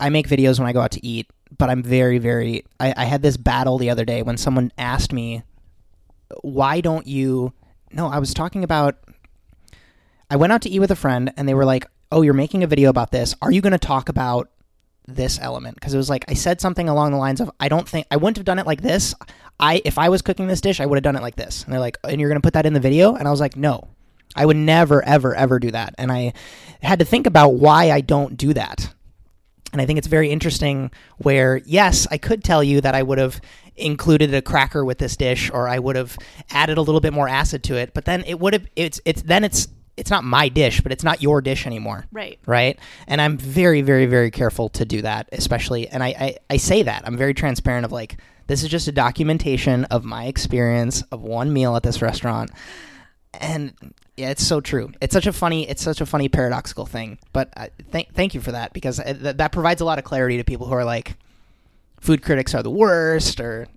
I make videos when I go out to eat, but I'm very, very. I, I had this battle the other day when someone asked me, why don't you. No, I was talking about. I went out to eat with a friend and they were like, oh, you're making a video about this. Are you going to talk about this element? Because it was like, I said something along the lines of, I don't think, I wouldn't have done it like this. I, if I was cooking this dish, I would have done it like this. And they're like, and you're going to put that in the video? And I was like, no. I would never, ever, ever do that. And I had to think about why I don't do that. And I think it's very interesting where, yes, I could tell you that I would have included a cracker with this dish or I would have added a little bit more acid to it, but then it would have, it's, it's, then it's, it's not my dish, but it's not your dish anymore. Right. Right. And I'm very, very, very careful to do that, especially, and I, I, I say that I'm very transparent of like, this is just a documentation of my experience of one meal at this restaurant and yeah, it's so true. It's such a funny, it's such a funny paradoxical thing. But uh, thank, thank you for that because uh, th- that provides a lot of clarity to people who are like, food critics are the worst, or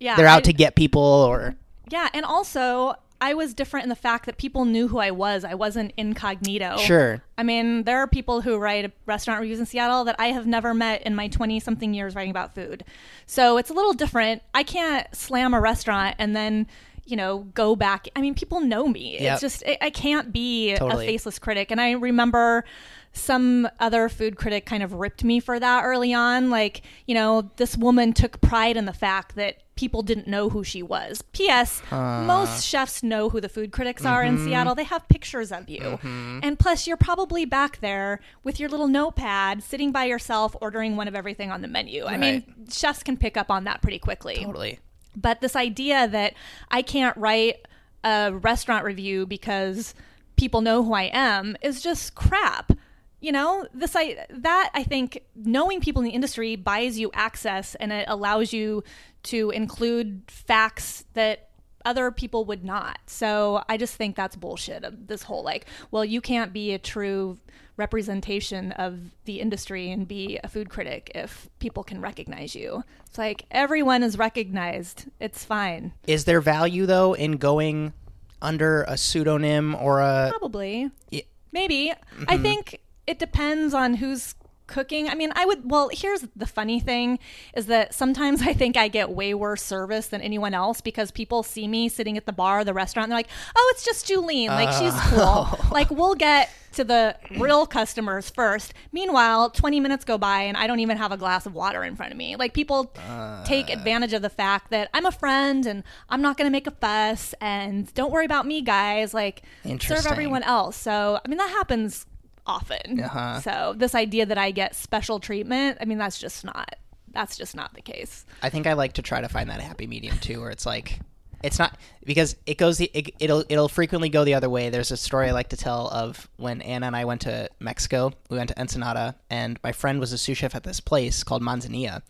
Yeah. they're out I- to get people, or Yeah, and also I was different in the fact that people knew who I was. I wasn't incognito. sure, I mean, there are people who write restaurant reviews in Seattle that I have never met in my 20 something years writing about food. So it's a little different. I can't slam a restaurant and then, you know, go back. I mean, people know me. Yep. It's just, I I can't be Totally. a faceless critic. And I remember some other food critic kind of ripped me for that early on. Like, you know, this woman took pride in the fact that people didn't know who she was. P.S. Most chefs know who the food critics are Mm-hmm. in Seattle. They have pictures of you. And plus, you're probably back there with your little notepad, sitting by yourself, ordering one of everything on the menu. I mean, chefs can pick up on that pretty quickly. totally. But this idea that I can't write a restaurant review because people know who I am is just crap. You know, this I that I think knowing people in the industry buys you access and it allows you to include facts that other people would not. So I just think that's bullshit. This whole like, well, you can't be a true representation of the industry and be a food critic if people can recognize you. It's like everyone is recognized. It's fine. Is there value though in going under a pseudonym or a? Probably. Y- Maybe. I mm-hmm. think it depends on who's cooking. I mean, I would well, here's the funny thing is that sometimes I think I get way worse service than anyone else because people see me sitting at the bar, or the restaurant, and they're like, "Oh, it's just Julien. Like she's oh. cool." like we'll get to the real customers first. Meanwhile, 20 minutes go by and I don't even have a glass of water in front of me. Like people take uh. advantage of the fact that I'm a friend and I'm not going to make a fuss and don't worry about me, guys. Like serve everyone else. So, I mean, that happens often. Uh-huh. So, this idea that I get special treatment, I mean, that's just not that's just not the case. I think I like to try to find that happy medium too, where it's like, it's not because it goes the it, it'll it'll frequently go the other way. There's a story I like to tell of when Anna and I went to Mexico. We went to Ensenada, and my friend was a sous chef at this place called Manzanilla,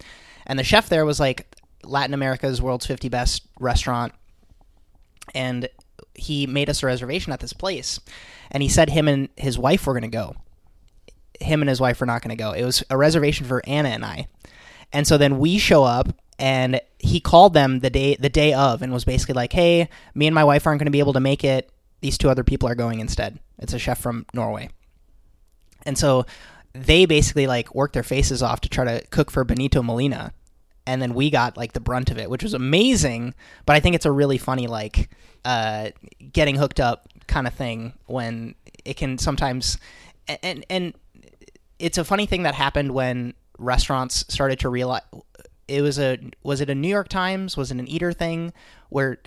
and the chef there was like Latin America's world's 50 best restaurant, and he made us a reservation at this place, and he said him and his wife were going to go. Him and his wife were not going to go. It was a reservation for Anna and I. And so then we show up and he called them the day the day of and was basically like, "Hey, me and my wife aren't going to be able to make it. These two other people are going instead." It's a chef from Norway. And so they basically like worked their faces off to try to cook for Benito Molina. And then we got like the brunt of it, which was amazing. But I think it's a really funny like uh, getting hooked up kind of thing when it can sometimes and, and it's a funny thing that happened when restaurants started to realize it was a was it a New York Times was it an Eater thing where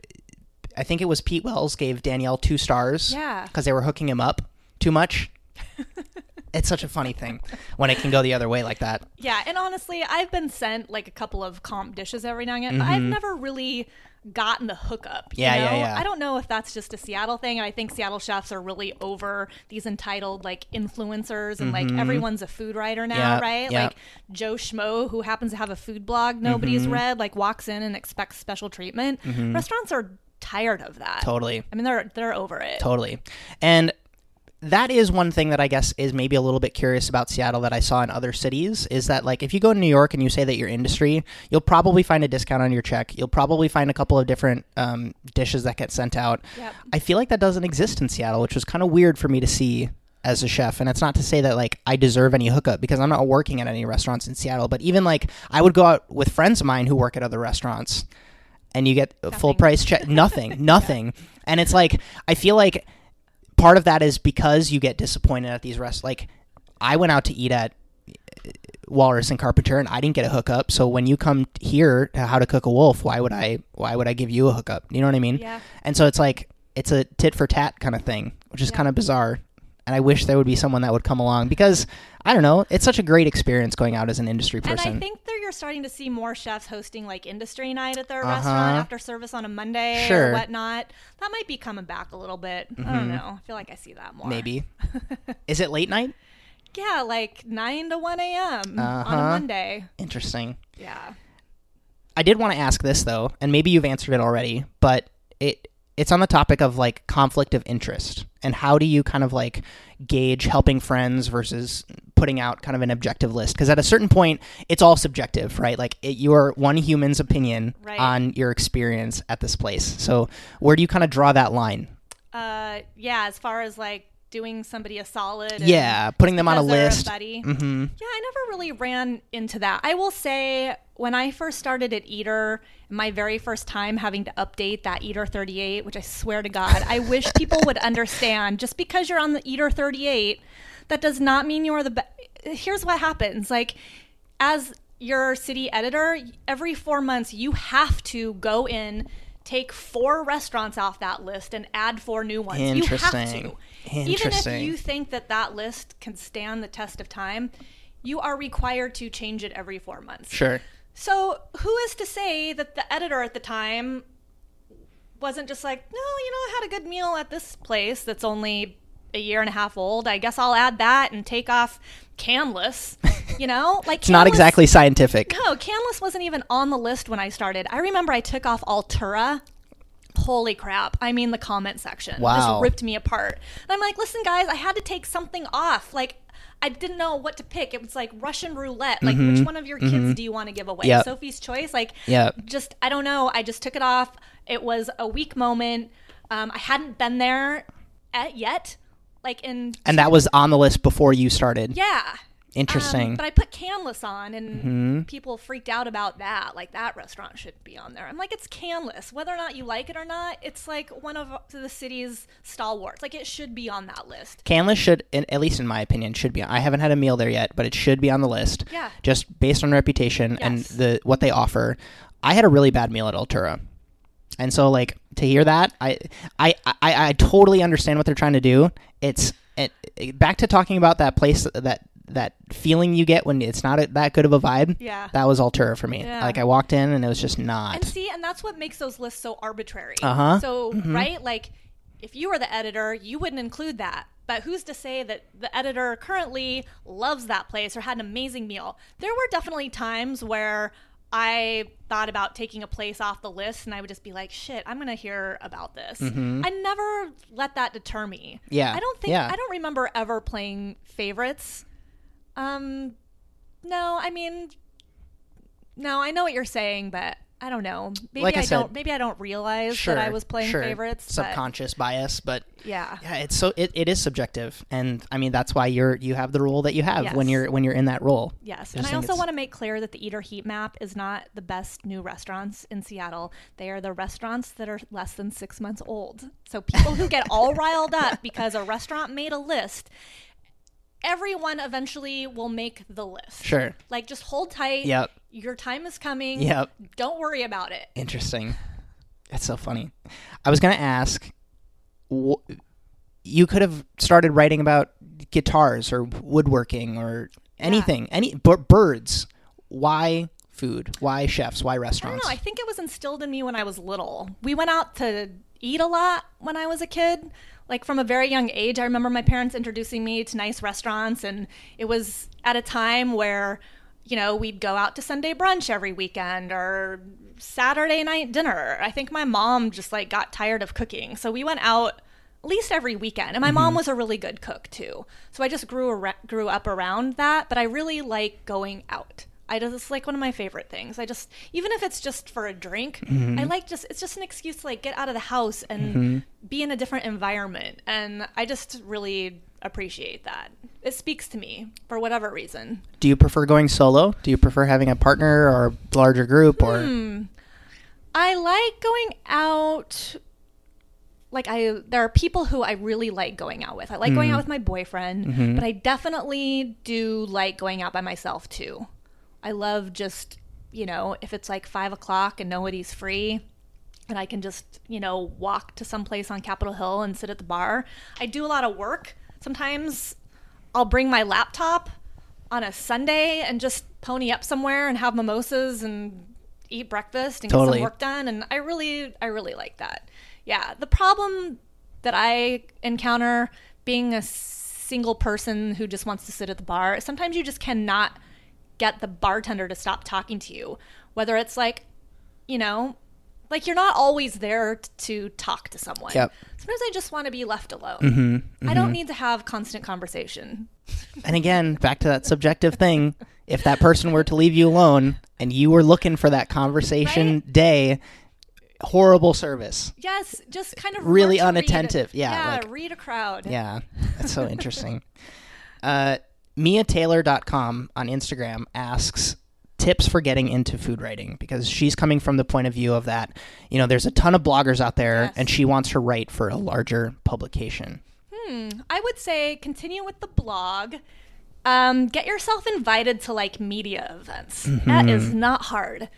I think it was Pete Wells gave Daniel two stars Yeah. because they were hooking him up too much. it's such a funny thing when it can go the other way like that. Yeah, and honestly, I've been sent like a couple of comp dishes every now and again, but I've never really gotten the hookup. you Mm-hmm. Yeah, yeah. I don't know if that's just a Seattle thing, I think Seattle chefs are really over these entitled like influencers, and like everyone's a food writer now, Mm-hmm. Right? yeah. Mm-hmm. Like Joe Schmo, who happens to have a food blog nobody's read, like walks in and expects special treatment. Restaurants are tired of that. Totally. I mean, they're they're over it. Totally. And that is one thing that I guess is maybe a little bit curious about Seattle that I saw in other cities is that like if you go to New York and you say that you're industry, you'll probably find a discount on your check. You'll probably find a couple of different um, dishes that get sent out. Yep. I feel like that doesn't exist in Seattle, which was kind of weird for me to see as a chef. And it's not to say that like I deserve any hookup because I'm not working at any restaurants in Seattle. But even like I would go out with friends of mine who work at other restaurants and you get a full price check nothing nothing and it's like i feel like part of that is because you get disappointed at these rest like i went out to eat at uh, walrus and carpenter and i didn't get a hookup so when you come here to how to cook a wolf why would i why would i give you a hookup you know what i mean Yeah. and so it's like it's a tit for tat kind of thing which is Yeah. kind of bizarre and i wish there would be someone that would come along because i don't know it's such a great experience going out as an industry person And I think that you're starting to see more chefs hosting like industry night at their Uh-huh. restaurant after service on a Monday Sure. or whatnot. That might be coming back a little bit. I don't know. I feel like I see that more. Mm-hmm. maybe is it late night Yeah, like 9 to 1 a.m. on a Uh-huh. Monday. interesting Yeah. I did want to ask this though, and maybe you've answered it already, but it it's on the topic of like conflict of interest and how do you kind of like gauge helping friends versus putting out kind of an objective list because at a certain point it's all subjective right like it, you're one human's opinion Right. on your experience at this place so where do you kind of draw that line Uh, yeah, as far as like doing somebody a solid. and yeah putting them on a list buddy. hmm Yeah, I never really ran into that. I will say when I first started at Eater, my very first time having to update that Eater 38, which I swear to God, I wish people would understand just because you're on the Eater 38, that does not mean you're the best. Here's what happens like, as your city editor, every four months, you have to go in. Take four restaurants off that list and add four new ones. You have Interesting. to. Even if you think that that list can stand the test of time, you are required to change it every four months. sure So, who is to say that the editor at the time wasn't just like, no, you know, I had a good meal at this place that's only a year and a half old. I guess I'll add that and take off Canlis. You know, like it's not exactly scientific no, Canlis wasn't even on the list when I started. I remember I took off Altura. Holy crap. I mean, the comment section Wow. just ripped me apart. And I'm like, listen, guys, I had to take something off. Like, I didn't know what to pick. It was like Russian roulette. Like, which one of your kids do you want to give away? Mm-hmm. Yep. Sophie's Choice? Like, Yep. just, I don't know. I just took it off. It was a weak moment. Um, I hadn't been there at, yet. Like, in. and that was on the list before you started Yeah. Interesting Um, but I put Canlis on, and Mm-hmm. people freaked out about that. Like that restaurant should be on there. I'm like, it's Canlis, whether or not you like it or not. It's like one of the city's stalwarts. Like it should be on that list. Canlis should, in, at least in my opinion, should be. I haven't had a meal there yet, but it should be on the list. Yeah. Just based on reputation and the what they offer. I had a really bad meal at Altura, and so like to hear that, I I I, I totally understand what they're trying to do. It's it, it- back to talking about that place that that feeling you get when it's not a, that good of a vibe. Yeah. That was Altura for me. Yeah. Like I walked in and it was just not. And see, and that's what makes those lists so arbitrary. Uh-huh. So right, like if you were the editor, you wouldn't include that. But who's to say that the editor currently loves that place or had an amazing meal? There were definitely times where I thought about taking a place off the list and I would just be like, shit, I'm going to hear about this. I never let that deter me. Mm-hmm. Yeah, I don't think, yeah. I don't remember ever playing favorites. Um, no, I mean, no, I know what you're saying, but I don't know. Maybe Like I I, said- don't. Maybe I don't realize Sure, that I was playing sure. favorites. but subconscious bias, but yeah. yeah, it's so it, it is subjective, and I mean that's why you're you have the role that you have when you're when you're in that role. Yes, I and I also it's- want to make clear that the Eater Heat Map is not the best new restaurants in Seattle. They are the restaurants that are less than six months old. So people who get all riled up because a restaurant made a list, everyone eventually will make the list. Sure. Like just hold tight. Yep. Your time is coming. Yep. Don't worry about it. Interesting. It's so funny. I was gonna ask, wh- you could have started writing about guitars or woodworking or anything, any b- birds. Why food? Why chefs? Why I don't restaurants? know. I think it was instilled in me when I was little. We went out to eat a lot when I was a kid. Like from a very young age, I remember my parents introducing me to nice restaurants, and it was at a time where, you know, we'd go out to Sunday brunch every weekend or Saturday night dinner. I think my mom just like got tired of cooking, so we went out at least every weekend. And my mom mm-hmm. was a really good cook too, so I just grew ar- grew up around that. But I really like going out. I just it's like one of my favorite things. I just even if it's just for a drink, mm-hmm. I like just it's just an excuse to like get out of the house and mm-hmm. be in a different environment. And I just really appreciate that. It speaks to me for whatever reason. Do you prefer going solo? Do you prefer having a partner or a larger group or Hmm. I like going out like I there are people who I really like going out with. I like going mm-hmm. out with my boyfriend, but I definitely do like going out by myself too. I love just, you know, if it's like five o'clock and nobody's free and I can just, you know, walk to some place on Capitol Hill and sit at the bar. I do a lot of work. Sometimes I'll bring my laptop on a Sunday and just pony up somewhere and have mimosas and eat breakfast and get some work done and I really I really like that. Yeah, the problem that I encounter being a single person who just wants to sit at the bar, is sometimes you just cannot get the bartender to stop talking to you. Whether it's like, you know, like you're not always there to talk to someone. Yep. Sometimes I just want to be left alone. I don't need to have constant conversation. And again, back to that subjective thing. If that person were to leave you alone and you were looking for that conversation day, horrible service. Yes, just kind of Really to read- unattentive. Yeah, yeah, like- read a crowd. Yeah, that's so interesting. Uh, MiaTaylor.com on Instagram asks tips for getting into food writing because she's coming from the point of view of that, you know, there's a ton of bloggers out there Yes. and she wants to write for a larger publication. Hmm. I would say continue with the blog. Um, get yourself invited to like media events. That is not hard.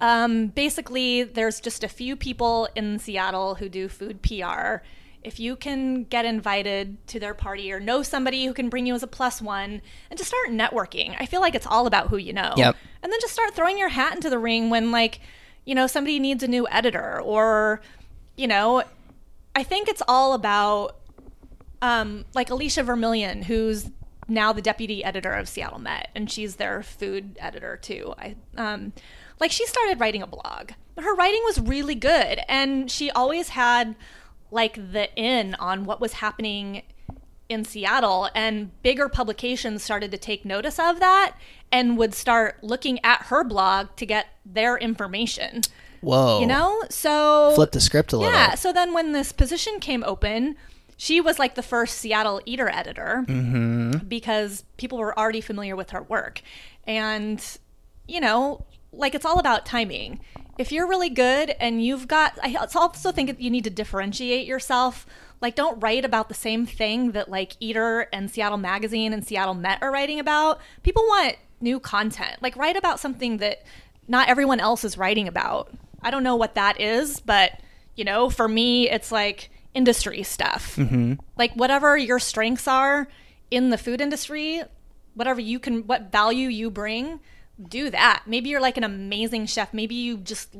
Um, basically, there's just a few people in Seattle who do food PR. If you can get invited to their party or know somebody who can bring you as a plus one and just start networking, I feel like it's all about who you know. Yep. And then just start throwing your hat into the ring when, like, you know, somebody needs a new editor or, you know, I think it's all about um, like Allecia Vermillion, who's now the deputy editor of Seattle Met, and she's their food editor too. I um, like she started writing a blog. Her writing was really good, and she always had like the in on what was happening in Seattle, and bigger publications started to take notice of that and would start looking at her blog to get their information. Whoa. You know, so Flip the script a little. yeah. So then when this position came open, she was like the first Seattle Eater editor mm-hmm. because people were already familiar with her work. And, you know, like it's all about timing. If you're really good and you've got, I also think that you need to differentiate yourself. Like, don't write about the same thing that like Eater and Seattle Magazine and Seattle Met are writing about. People want new content. Like, write about something that not everyone else is writing about. I don't know what that is, but you know, for me, it's like industry stuff. Mm-hmm. Like whatever your strengths are in the food industry, whatever you can, what value you bring, do that. Maybe you're like an amazing chef. Maybe you just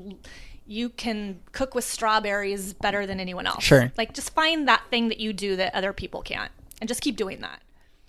you can cook with strawberries better than anyone else. Sure. Like just find that thing that you do that other people can't, and just keep doing that.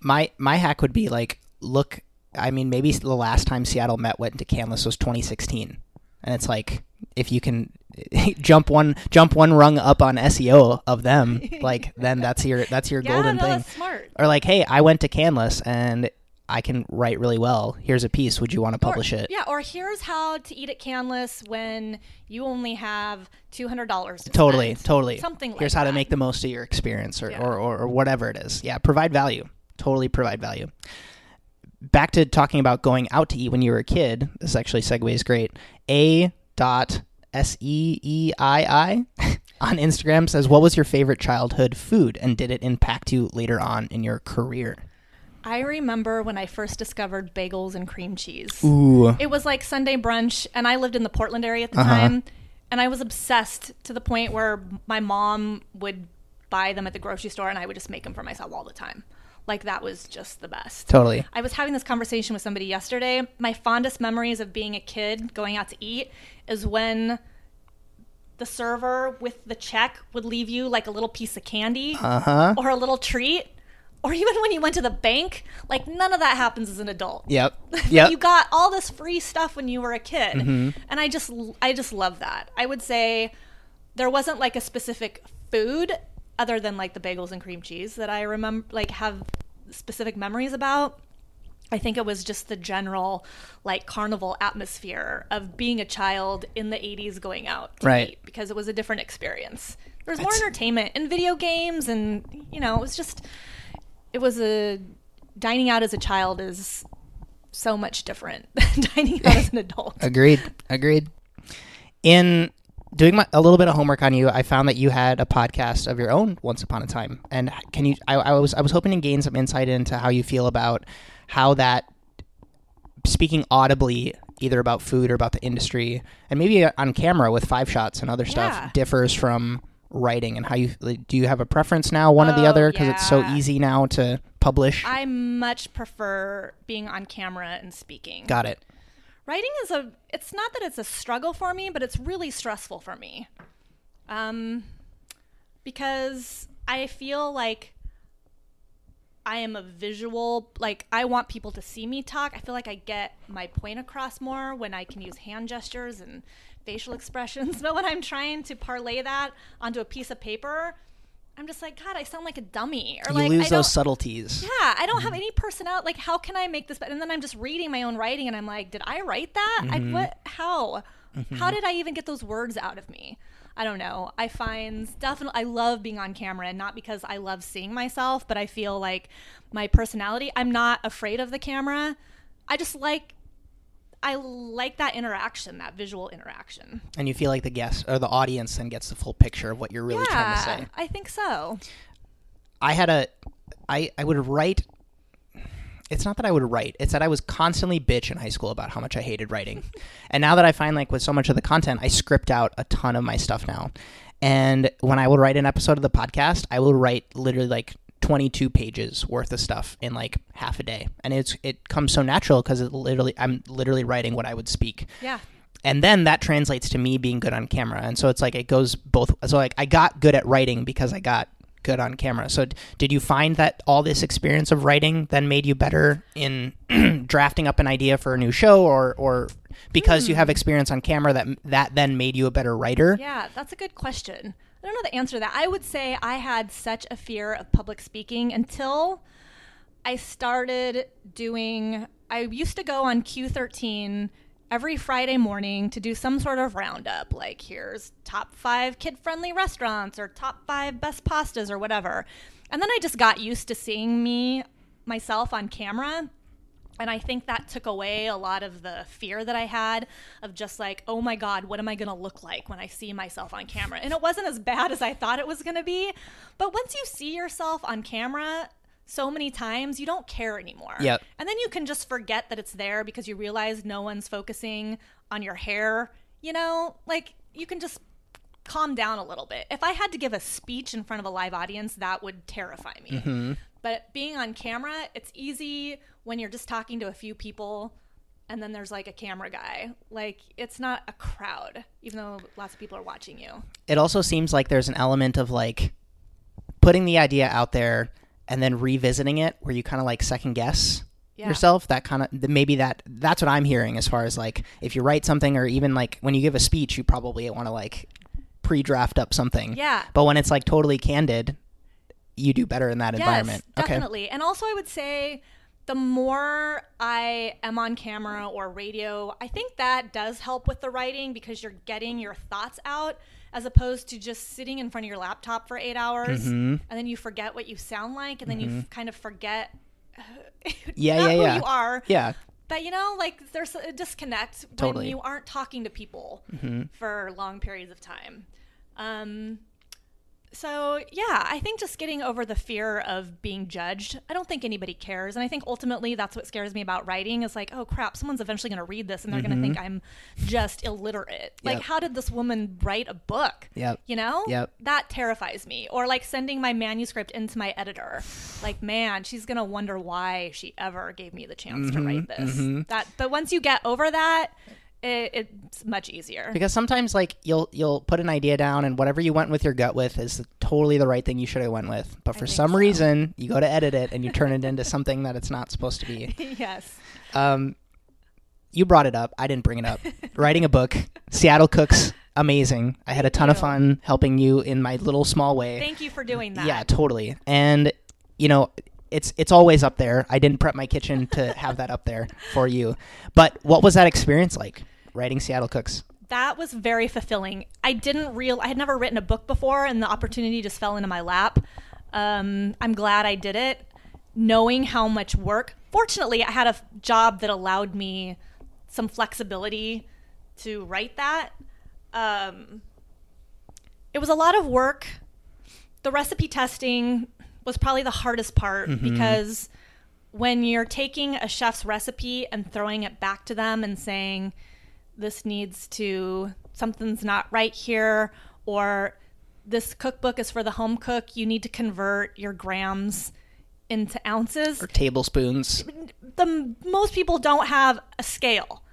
my my hack would be like look i mean maybe the last time seattle met went to canlis was 2016 and it's like if you can jump one jump one rung up on seo of them like then that's your that's your Yeah, golden no, thing that's smart. or like hey i went to canlis and I can write really well. Here's a piece. Would you want to publish or, it? Yeah, or here's how to eat at Canlis when you only have two hundred dollars. Totally, spend. totally. Something. Here's like how that. to make the most of your experience, or, Yeah. or, or, or whatever it is. Yeah, provide value. Totally provide value. Back to talking about going out to eat when you were a kid. This actually segues great. A dot S E E I I on Instagram says, "What was your favorite childhood food, and did it impact you later on in your career?" I remember when I first discovered bagels and cream cheese. Ooh, It was like Sunday brunch, and I lived in the Portland area at the Uh-huh. time, and I was obsessed to the point where my mom would buy them at the grocery store, and I would just make them for myself all the time. Like that was just the best. totally. I was having this conversation with somebody yesterday. My fondest memories of being a kid going out to eat is when the server with the check would leave you like a little piece of candy Uh huh. or a little treat. Or even when you went to the bank, like none of that happens as an adult. Yep. Yep. you got all this free stuff when you were a kid. Mm-hmm. And I just I just love that. I would say there wasn't like a specific food other than like the bagels and cream cheese that I remember like have specific memories about. I think it was just the general like carnival atmosphere of being a child in the 80s going out to Right. eat because it was a different experience. There was more That's- entertainment and video games and you know, it was just it was a dining out as a child is so much different than dining out as an adult. Agreed. Agreed. In doing my, a little bit of homework on you, I found that you had a podcast of your own once upon a time. And can you? I, I was I was hoping to gain some insight into how you feel about how that speaking audibly either about food or about the industry and maybe on camera with five shots and other stuff Yeah. differs from writing and how you do you have a preference now one or the Oh, other because it's so easy now to publish I much prefer being on camera and speaking. got it Writing is a it's not that it's a struggle for me, but it's really stressful for me. Um because I feel like I am a visual like I want people to see me talk. I feel like I get my point across more when I can use hand gestures and facial expressions. But when I'm trying to parlay that onto a piece of paper, I'm just like, God, I sound like a dummy. Or you like lose those subtleties yeah, I don't have mm-hmm. any personality. Like, how can I make this better? And then I'm just reading my own writing, and I'm like, did I write that? I mm-hmm. what? How? Mm-hmm. How did I even get those words out of me? I don't know. I find definitely I love being on camera, and not because I love seeing myself, but I feel like my personality. I'm not afraid of the camera. I just like. I like that interaction, that visual interaction. and you feel like the guest or the audience then gets the full picture of what you're really trying to say. I think so. I had a, I I would write. It's not that I would write; it's that I was constantly bitch in high school about how much I hated writing, and now that I find like with so much of the content, I script out a ton of my stuff now. And when I will write an episode of the podcast, I will write literally like 22 pages worth of stuff in like half a day, and it's it comes so natural because it literally I'm literally writing what I would speak. Yeah. and then that translates to me being good on camera. And so it's like it goes both so like i got good at writing because i got good on camera so d- did you find that all this experience of writing then made you better in drafting up an idea for a new show or or because you hmm. have experience on camera that that then made you a better writer Yeah, that's a good question. I don't know the answer to that. I would say I had such a fear of public speaking until I started doing. I used to go on Q13 every Friday morning to do some sort of roundup, like here's top five kid friendly restaurants or top five best pastas or whatever. And then I just got used to seeing me myself on camera. And I think that took away a lot of the fear that I had of just like, oh my God, what am I to look like when I see myself on camera? And it wasn't as bad as I thought it was to be. But once you see yourself on camera so many times, you don't care anymore. Yep. And then you can just forget that it's there because you realize no one's focusing on your hair. You know, like you can just calm down a little bit. If I had to give a speech in front of a live audience, that would terrify me. Mm-hmm. But being on camera, it's easy when you're just talking to a few people and then there's like a camera guy. Like it's not a crowd, even though lots of people are watching you. it also seems like there's an element of like putting the idea out there and then revisiting it where you kind of like second guess Yeah. yourself that kind of maybe that that's what i'm hearing as far as like if you write something or even like when you give a speech you probably want to like pre-draft up something Yeah. but when it's like totally candid you do better in that environment Yes, definitely. And also, I would say the more I am on camera or radio, I think that does help with the writing because you're getting your thoughts out as opposed to just sitting in front of your laptop for eight hours Mm-hmm. and then you forget what you sound like and then you f- kind of forget Yeah, yeah, who yeah. you are. Yeah. But you know, like there's a disconnect when Totally. Mm-hmm. you aren't talking to people for long periods of time. Um, so yeah, I think just getting over the fear of being judged. I don't think anybody cares, and I think ultimately that's what scares me about writing. Is like, oh crap, someone's eventually going to read this and they're going to think I'm just illiterate. Like, Mm-hmm. Yep. how did this woman write a book? Yep. You know? Yep. That terrifies me. Or like sending my manuscript into my editor. Like, man, she's gonna wonder why she ever gave me the chance to write this. That but once you get over that, it, it's much easier. Because sometimes like you'll you'll put an idea down and whatever you went with your gut with is totally the right thing you should have went with. But for some so. reason you go to edit it and you turn it into something that it's not supposed to be. yes. Um, you brought it up. I didn't bring it up. Writing a book, Seattle Cooks, amazing. I had a ton of fun helping you in my little small way. Thank you for doing that. Yeah, totally. And you know, it's it's always up there. I didn't prep my kitchen to have that up there for you. But what was that experience like writing Seattle Cooks? that was very fulfilling. I didn't real I had never written a book before and the opportunity just fell into my lap. Um, I'm glad I did it, knowing how much work. Fortunately, I had a job that allowed me some flexibility to write that. Um, it was a lot of work. The recipe testing was probably the hardest part because when you're taking a chef's recipe and throwing it back to them and saying, this needs to, something's not right here, or this cookbook is for the home cook, you need to convert your grams into ounces. Or tablespoons? the most people don't have a scale.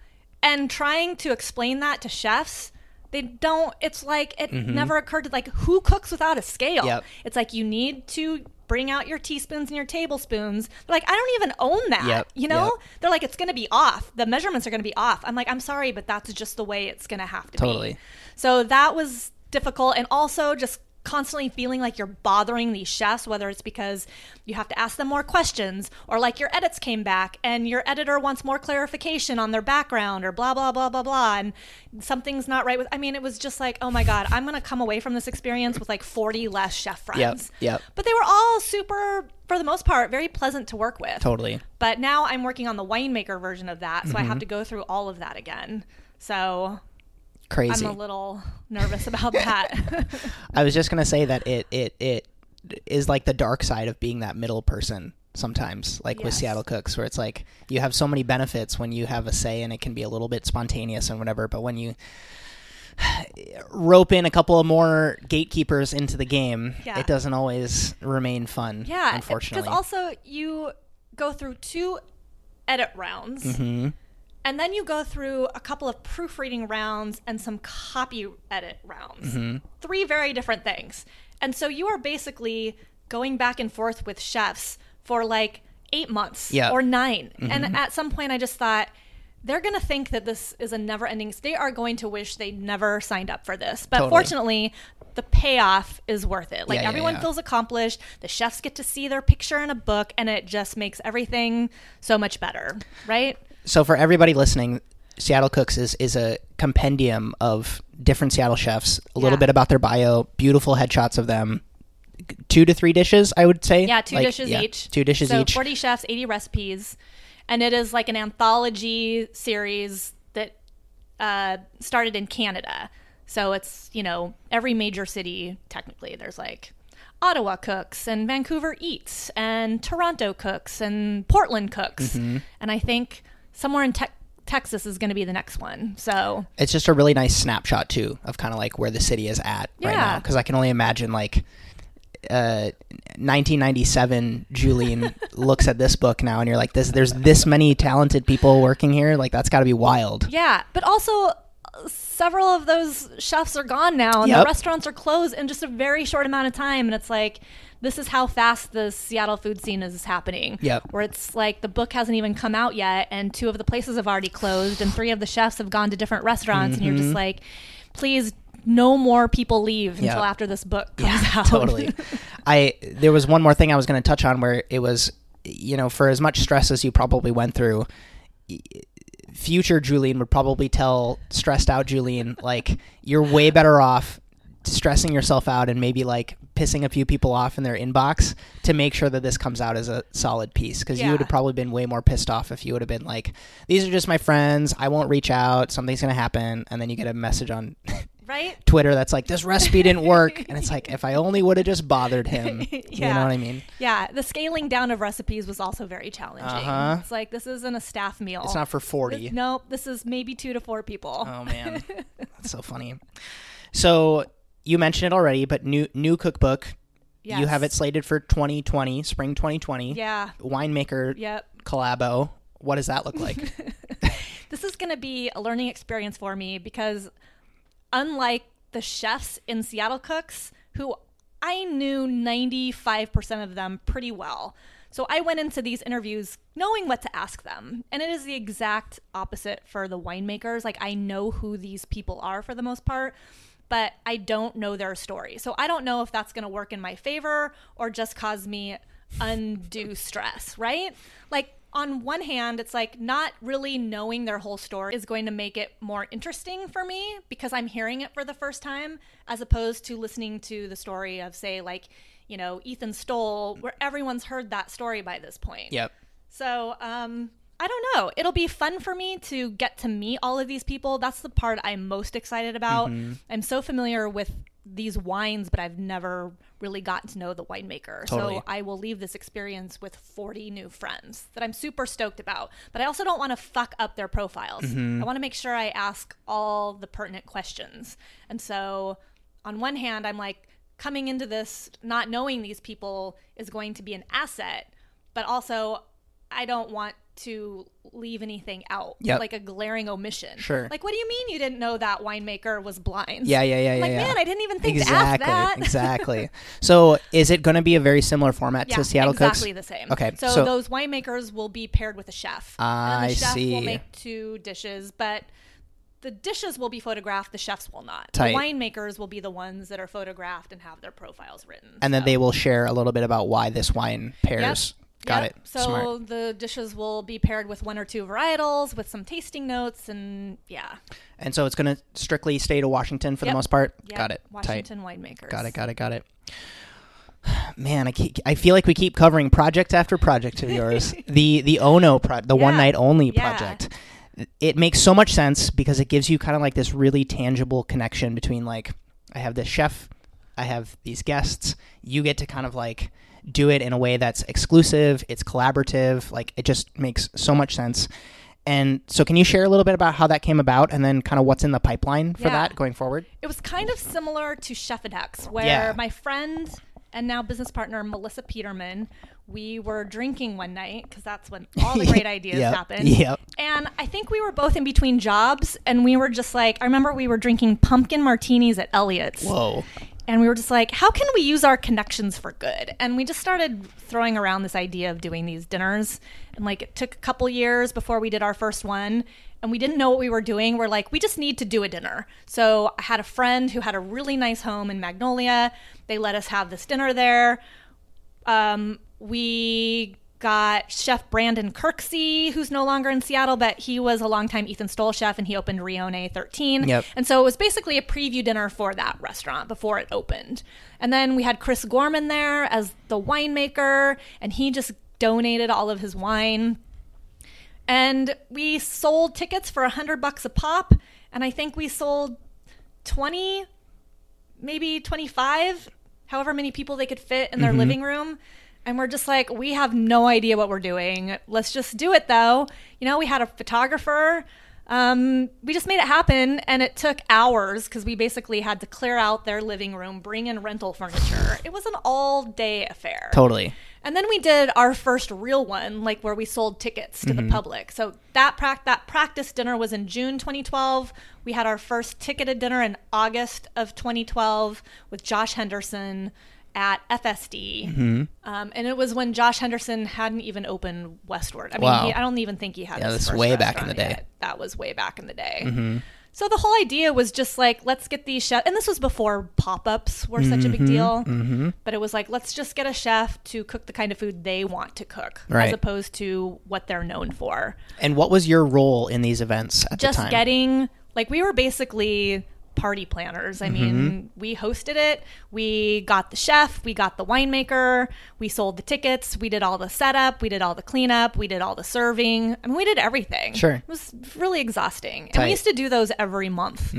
And trying to explain that to chefs they don't it's like it mm-hmm. never occurred to like who cooks without a scale Yep. it's like you need to bring out your teaspoons and your tablespoons they're like i don't even own that Yep, you know yep. they're like it's going to be off the measurements are going to be off i'm like i'm sorry but that's just the way it's going to have to be. Totally. so that was difficult and also just constantly feeling like you're bothering these chefs whether it's because you have to ask them more questions or like your edits came back and your editor wants more clarification on their background or blah blah blah blah blah and something's not right with I mean it was just like oh my god I'm going to come away from this experience with like 40 less chef friends. yep. But they were all super for the most part very pleasant to work with. Totally. But now I'm working on the winemaker version of that, so I Mm-hmm. have to go through all of that again. So Crazy. I'm a little nervous about that. I was just gonna say that it it it is like the dark side of being that middle person sometimes, like with Seattle Cooks, where it's like you have so many benefits when you have a say and it can be a little bit spontaneous and whatever, but when you rope in a couple of more gatekeepers into the game, Yeah. it doesn't always remain fun. yeah, unfortunately. because also you go through two edit rounds. Mm-hmm. And then you go through a couple of proofreading rounds and some copy edit rounds. Mm-hmm. Three very different things. And so you are basically going back and forth with chefs for like eight months Yeah. Mm-hmm. or 9 And at some point, I just thought, they're going to think that this is a never ending. They are going to wish they never signed up for this. But Totally. fortunately, the payoff is worth it. Like Yeah, yeah, everyone yeah. feels accomplished. The chefs get to see their picture in a book, and it just makes everything so much better, right? So for everybody listening, Seattle Cooks is is a compendium of different Seattle chefs, a little Yeah. bit about their bio, beautiful headshots of them. Two to three dishes, I would say. Yeah, two Like, dishes yeah, each. Two dishes so each. 40 chefs, 80 recipes. And it is like an anthology series that uh, started in Canada. So it's, you know, every major city, technically, there's like Ottawa cooks and Vancouver eats and Toronto cooks and Portland cooks. Mm-hmm. And I think somewhere in Tex Texas is going to be the next one. So it's just a really nice snapshot too of kind of like where the city is at right now because I can only imagine like uh 1997 Julien looks at this book now and you're like this there's this many talented people working here like that's got to be wild. Yeah, but also uh, several of those chefs are gone now, and the restaurants are closed in just a very short amount of time. And it's like, this is how fast the Seattle food scene is happening. Yep. Where it's like the book hasn't even come out yet, and two of the places have already closed, and three of the chefs have gone to different restaurants, and you're Mm-hmm. just like, please, no more people leave until after this book comes Yeah, out. totally. I there was one more thing I was going to touch on where it was you know, for as much stress as you probably went through, future Julien would probably tell stressed out Julien, like, you're way better off stressing yourself out and maybe like pissing a few people off in their inbox to make sure that this comes out as a solid piece because you would have probably been way more pissed off if you would have been like these are just my friends i won't reach out something's gonna happen and then you get a message on Right? twitter that's like this recipe didn't work and it's like if i only would have just bothered him you know what i mean Yeah, the scaling down of recipes was also very challenging. Uh-huh. It's like this isn't a staff meal. it's not for 40 This- nope, this is maybe two to four people. Oh man, that's so funny. So you mentioned it already, but new new cookbook. You have it slated for 2020, spring 2020. Yeah. Winemaker Yep. collabo. What does that look like? This is going to be a learning experience for me because unlike the chefs in Seattle Cooks, who I knew 95% of them pretty well. So I went into these interviews knowing what to ask them. And it is the exact opposite for the winemakers. Like I know who these people are for the most part, but I don't know their story. So I don't know if that's going to work in my favor or just cause me undue stress, right? Like on one hand, it's like not really knowing their whole story is going to make it more interesting for me because I'm hearing it for the first time, as opposed to listening to the story of, say, like, you know, Ethan Stowell, where everyone's heard that story by this point. yep. So, um, I don't know. It'll be fun for me to get to meet all of these people. That's the part I'm most excited about. Mm-hmm. I'm so familiar with these wines, but I've never really gotten to know the winemaker. Totally. So I will leave this experience with 40 new friends that I'm super stoked about. But I also don't want to fuck up their profiles. Mm-hmm. I want to make sure I ask all the pertinent questions. And so, on one hand, I'm like, coming into this not knowing these people is going to be an asset, but also I don't want to leave anything out, Yep. like a glaring omission. Sure. Like, what do you mean you didn't know that winemaker was blind? Yeah, yeah, yeah, yeah. Like, yeah. man, I didn't even think exactly, to ask that. exactly. So, is it going to be a very similar format Yeah, to Seattle exactly Cooks? Exactly the same. Okay, so, so- those winemakers will be paired with a chef. and I the chef see. will make two dishes, but the dishes will be photographed. The chefs will not. Tight. The winemakers will be the ones that are photographed and have their profiles written. And then they will share a little bit about why this wine pairs. Got Yep. it. So Smart. the dishes will be paired with one or two varietals with some tasting notes and yeah. And so it's going to strictly stay to Washington for the most part. Yep. Got it. Tight. Washington winemakers. Got it. Got it. Got it. Man, I keep, I feel like we keep covering project after project of yours. the the Ono pro, the one night only Yeah. project. It makes so much sense because it gives you kind of like this really tangible connection between like I have this chef, I have these guests. You get to kind of like do it in a way that's exclusive. It's collaborative. Like it just makes so much sense. And so, can you share a little bit about how that came about, and then kind of what's in the pipeline for Yeah. that going forward? It was kind of similar to Chef X, where Yeah. my friend and now business partner Melissa Peterman, we were drinking one night because that's when all the great ideas Yep. happen. Yep. And I think we were both in between jobs, and we were just like, I remember we were drinking pumpkin martinis at Elliott's. Whoa. And we were just like, how can we use our connections for good? And we just started throwing around this idea of doing these dinners. And like, it took a couple years before we did our first one. And we didn't know what we were doing. We're like, we just need to do a dinner. So I had a friend who had a really nice home in Magnolia. They let us have this dinner there. Um, we got Chef Brandon Kirksey, who's no longer in Seattle, but he was a longtime Ethan Stowell chef and he opened Rione 13. Yep. And so it was basically a preview dinner for that restaurant before it opened. And then we had Chris Gorman there as the winemaker, and he just donated all of his wine. And we sold tickets for a hundred bucks a pop, and I think we sold 20, maybe 25, however many people they could fit in their mm-hmm. living room. And we're just like, we have no idea what we're doing. Let's just do it though. You know, we had a photographer. Um, we just made it happen, and it took hours because we basically had to clear out their living room, bring in rental furniture. It was an all day affair. Totally. And then we did our first real one, like where we sold tickets to the public. So that prac- that practice dinner was in June 2012. We had our first ticketed dinner in August of 2012 with Josh Henderson at FSD. Um, and it was when Josh Henderson hadn't even opened Westward. I mean, Wow. he, I don't even think he had. Yeah, that's way back in the day. yet. That was way back in the day. So the whole idea was just like, let's get these chefs, and this was before pop ups were such a big deal. Mm-hmm. But it was like, let's just get a chef to cook the kind of food they want to cook, Right. as opposed to what they're known for. And what was your role in these events at Just the time? getting, like, we were basically party planners. I mean, Mm-hmm. we hosted it, we got the chef, we got the winemaker, we sold the tickets, we did all the setup, we did all the cleanup, we did all the serving. I mean, we did everything. Sure. It was really exhausting. And we used to do those every month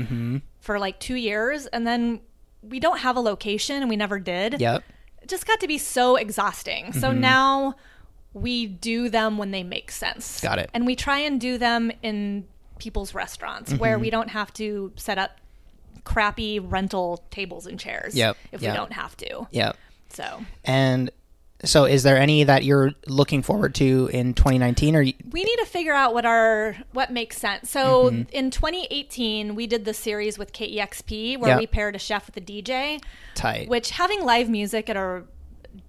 for like two years. And then we don't have a location and we never did. Yep. It just got to be so exhausting. So Mm-hmm. now we do them when they make sense. Got it. And we try and do them in people's restaurants where Mm-hmm. we don't have to set up crappy rental tables and chairs Yep. if Yep. we don't have to. Yep. So And so, is there any that you're looking forward to in 2019? Or y- we need to figure out what our what makes sense. So Mm-hmm. in 2018, we did the series with KEXP where Yep. we paired a chef with a DJ, tight? which having live music at a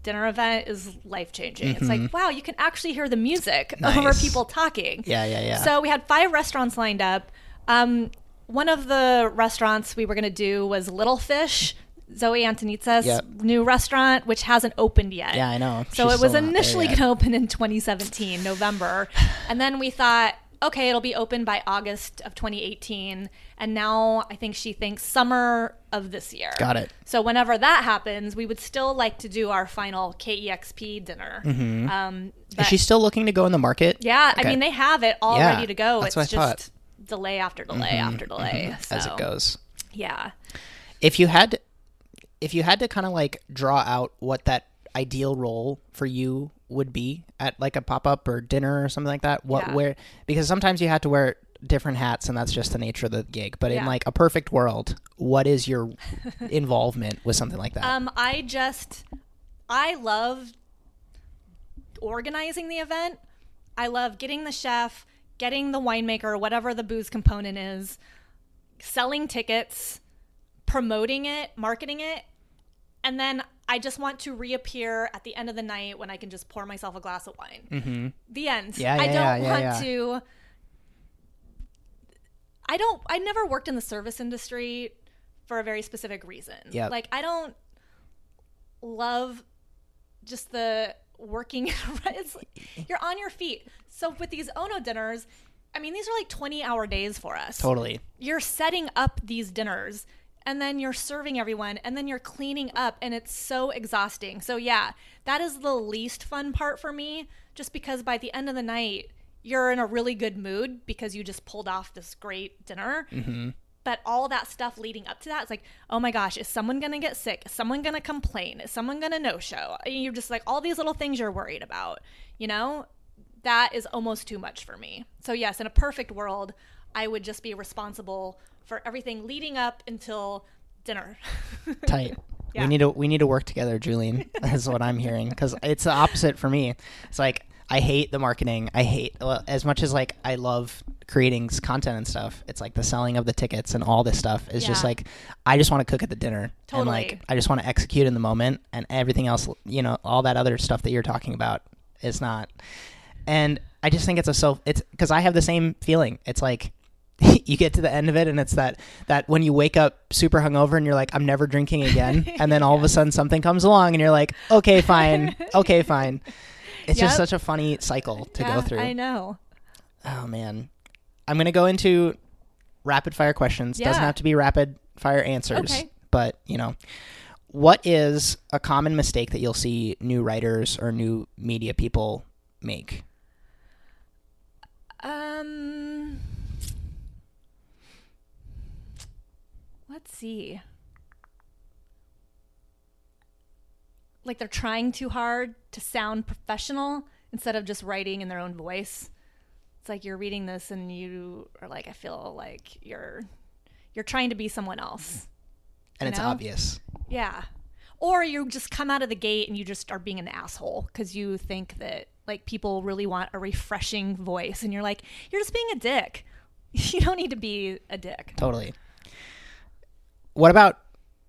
dinner event is life changing. It's like wow, you can actually hear the music over Mm-hmm. People talking. yeah, yeah, yeah. So we had five restaurants lined up. Um, one of the restaurants we were going to do was Little Fish, Zoi Antonitsas' Yep. new restaurant, which hasn't opened yet. yeah, I know. So She's it was still not there initially going to open in 2017, November. and then we thought, okay, it'll be open by August of 2018. And now I think she thinks summer of this year. Got it. So whenever that happens, we would still like to do our final KEXP dinner. Um, Mm-hmm. Is but- she still looking to go in the market? yeah, I mean, they have it all Yeah, ready to go. that's it's what I just delay after delay after delay. Mm-hmm. as it goes. Yeah. If you had, if you had to kind of like draw out what that ideal role for you would be at like a pop up or dinner or something like that, what Yeah. where because sometimes you have to wear different hats and that's just the nature of the gig. But in like a perfect world, what is your involvement with something like that? Um, I just, I love organizing the event. I love getting the chef, getting the winemaker, whatever the booze component is, selling tickets, promoting it, marketing it, and then I just want to reappear at the end of the night when I can just pour myself a glass of wine. Mm-hmm. The end. Yeah, I don't yeah, want yeah. to. I don't. I never worked in the service industry for a very specific reason. Yep. Like I don't love just the working. it's you're on your feet. So with these Ono dinners, I mean, these are like 20 hour days for us totally. you're setting up these dinners and then you're serving everyone and then you're cleaning up and it's so exhausting. So yeah, that is the least fun part for me just because by the end of the night you're in a really good mood because you just pulled off this great dinner. Mm-hmm. But all that stuff leading up to that, it's like, oh my gosh, is someone gonna get sick? Is someone gonna complain? Is someone gonna no show? You're just like all these little things you're worried about, you know? That is almost too much for me. So yes, in a perfect world, I would just be responsible for everything leading up until dinner. tight. Yeah. We need to we need to work together, Julien. That's what I'm hearing because it's the opposite for me. It's like I hate the marketing. I hate well, as much as like I love creating content and stuff. It's like the selling of the tickets and all this stuff is just like I just want to cook at the dinner and like I just want to execute in the moment and everything else. You know, all that other stuff that you're talking about is not. And I just think it's a self. It's because I have the same feeling. It's like you get to the end of it and it's that that when you wake up super hungover and you're like I'm never drinking again and then all of a sudden something comes along and you're like okay fine okay fine it's just such a funny cycle to Yeah, go through I know. oh man I'm gonna go into rapid fire questions doesn't have to be rapid fire answers Okay. but you know what is a common mistake that you'll see new writers or new media people make Um, let's see. Like they're trying too hard to sound professional instead of just writing in their own voice. It's like you're reading this and you are like, I feel like you're you're trying to be someone else. and it's know? obvious Yeah. Or you just come out of the gate and you just are being an asshole because you think that like people really want a refreshing voice and you're like, you're just being a dick. You don't need to be a dick. Totally. What about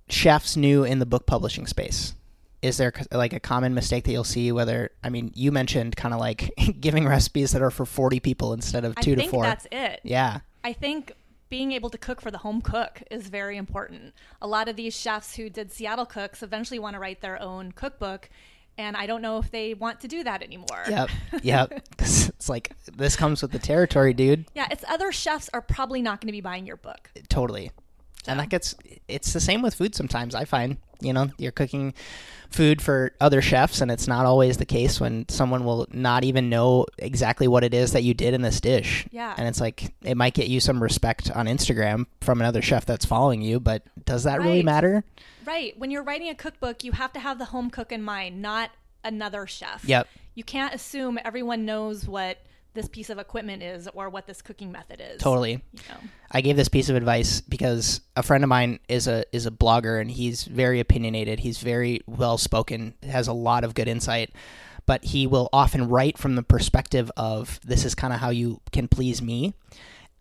chefs new in the book publishing space? Is there like a common mistake that you'll see? Whether I mean, you mentioned kind of like giving recipes that are for forty people instead of two I to think four. that's it. yeah, I think being able to cook for the home cook is very important. A lot of these chefs who did Seattle Cooks eventually want to write their own cookbook. And I don't know if they want to do that anymore. Yep. Yep. it's like this comes with the territory, dude. Yeah, it's other chefs are probably not going to be buying your book. Totally. And that gets it's the same with food sometimes, I find. You know, you're cooking food for other chefs and it's not always the case when someone will not even know exactly what it is that you did in this dish. Yeah. And it's like it might get you some respect on Instagram from another chef that's following you, but does that really matter? Right. When you're writing a cookbook, you have to have the home cook in mind, not another chef. Yep. You can't assume everyone knows what this piece of equipment is or what this cooking method is. Totally. You know. I gave this piece of advice because a friend of mine is a is a blogger and he's very opinionated. He's very well spoken, has a lot of good insight, but he will often write from the perspective of this is kind of how you can please me.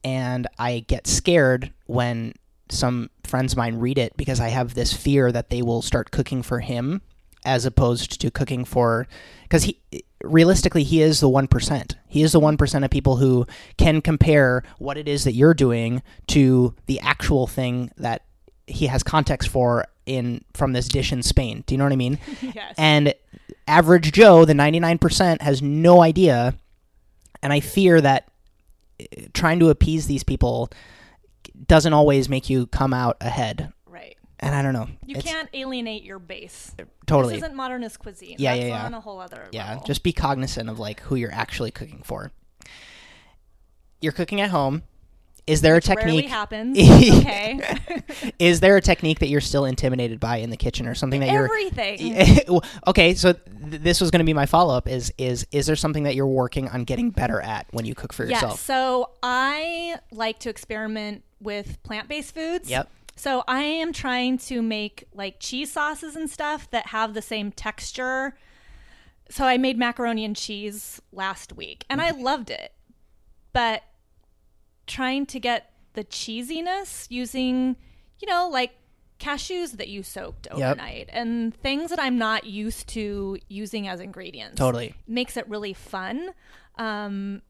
And I get scared when some friends of mine read it because I have this fear that they will start cooking for him as opposed to cooking for because he realistically he is the 1% he is the 1% of people who can compare what it is that you're doing to the actual thing that he has context for in from this dish in Spain do you know what I mean Yes. and average Joe the 99% has no idea and I fear that uh, trying to appease these people doesn't always make you come out ahead. And I don't know You It's- can't alienate your base. Uh, totally This isn't modernist cuisine. Yeah, That's yeah, yeah. on a whole other Yeah, level. just be cognizant of like who you're actually cooking for. You're cooking at home. Is there Which a technique? happens. okay. Is there a technique that you're still intimidated by in the kitchen, or something that you're? Everything. Okay, so th- this was going to be my follow up. Is is is there something that you're working on getting better at when you cook for yourself? So I like to experiment with plant based foods. Yep. So I am trying to make like cheese sauces and stuff that have the same texture. So I made macaroni and cheese last week and Mm-hmm. I loved it. But trying to get the cheesiness using, you know, like cashews that you soaked Yep. overnight and things that I'm not used to using as ingredients Totally. makes it really fun. Um,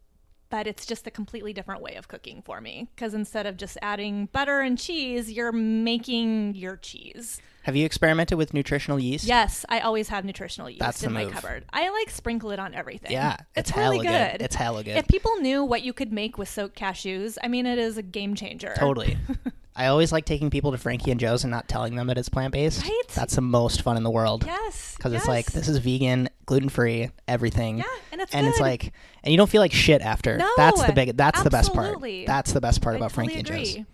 but it's just a completely different way of cooking for me because instead of just adding butter and cheese, you're making your cheese. Have you experimented with nutritional yeast? Yes, I always have nutritional yeast That's in my cupboard. I like sprinkle it on everything. Yeah, it's, it's really hella good. good. It's hella good. If people knew what you could make with soaked cashews, I mean, it is a game changer. Totally. I always like taking people to Frankie and Joe's and not telling them that it's plant based. Right? That's the most fun in the world. Yes, because it's like this is vegan, gluten free, everything. Yeah, and it's and it's like, and you don't feel like shit after. No, that's the big. That's the best part. That's the best part I about totally Frankie and Joe's.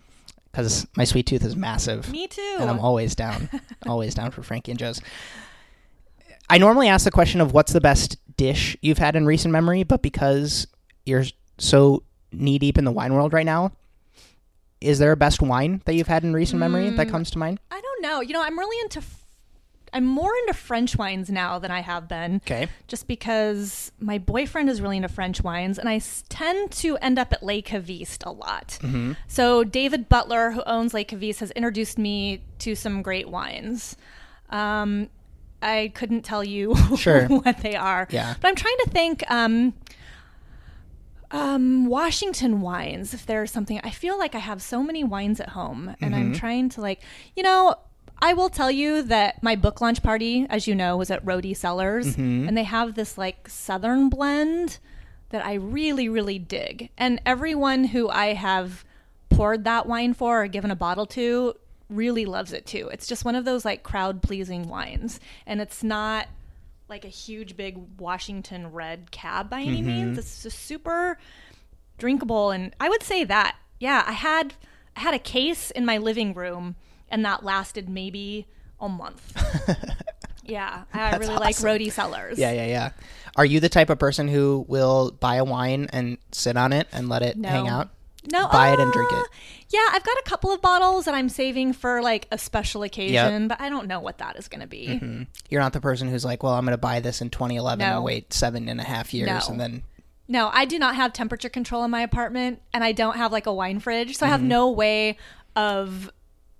Because my sweet tooth is massive, Me too. and I'm always down, always down for Frankie and Joe's. I normally ask the question of what's the best dish you've had in recent memory, but because you're so knee deep in the wine world right now, is there a best wine that you've had in recent memory Mm. that comes to mind? I don't know. You know, I'm really into. F- I'm more into French wines now than I have been. Okay. Just because my boyfriend is really into French wines, and I s- tend to end up at Les Cavistes a lot. Mm-hmm. So David Butler, who owns Les Cavistes, has introduced me to some great wines. Um, I couldn't tell you Sure. what they are. Yeah. But I'm trying to think. Um, um, Washington wines, if there's something, I feel like I have so many wines at home and I'm trying to like, you know, I will tell you that my book launch party, as you know, was at Rôtie Cellars and they have this like Southern blend that I really, really dig. And everyone who I have poured that wine for or given a bottle to really loves it too. It's just one of those like crowd pleasing wines. And it's not like a huge big Washington red cab by any mm-hmm. means. It's just super drinkable and I would say that. Yeah, I had I had a case in my living room and that lasted maybe a month. yeah, I really like awesome. Rôtie Cellars. Yeah, yeah, yeah. Are you the type of person who will buy a wine and sit on it and let it No. hang out? No, Buy it and drink uh, it. Yeah, I've got a couple of bottles that I'm saving for like a special occasion, but I don't know what that is going to be. Mm-hmm. You're not the person who's like, well, I'm going to buy this in 2011 No. and wait seven and a half years No. and then. No, I do not have temperature control in my apartment, and I don't have like a wine fridge, so I Mm-hmm. have no way of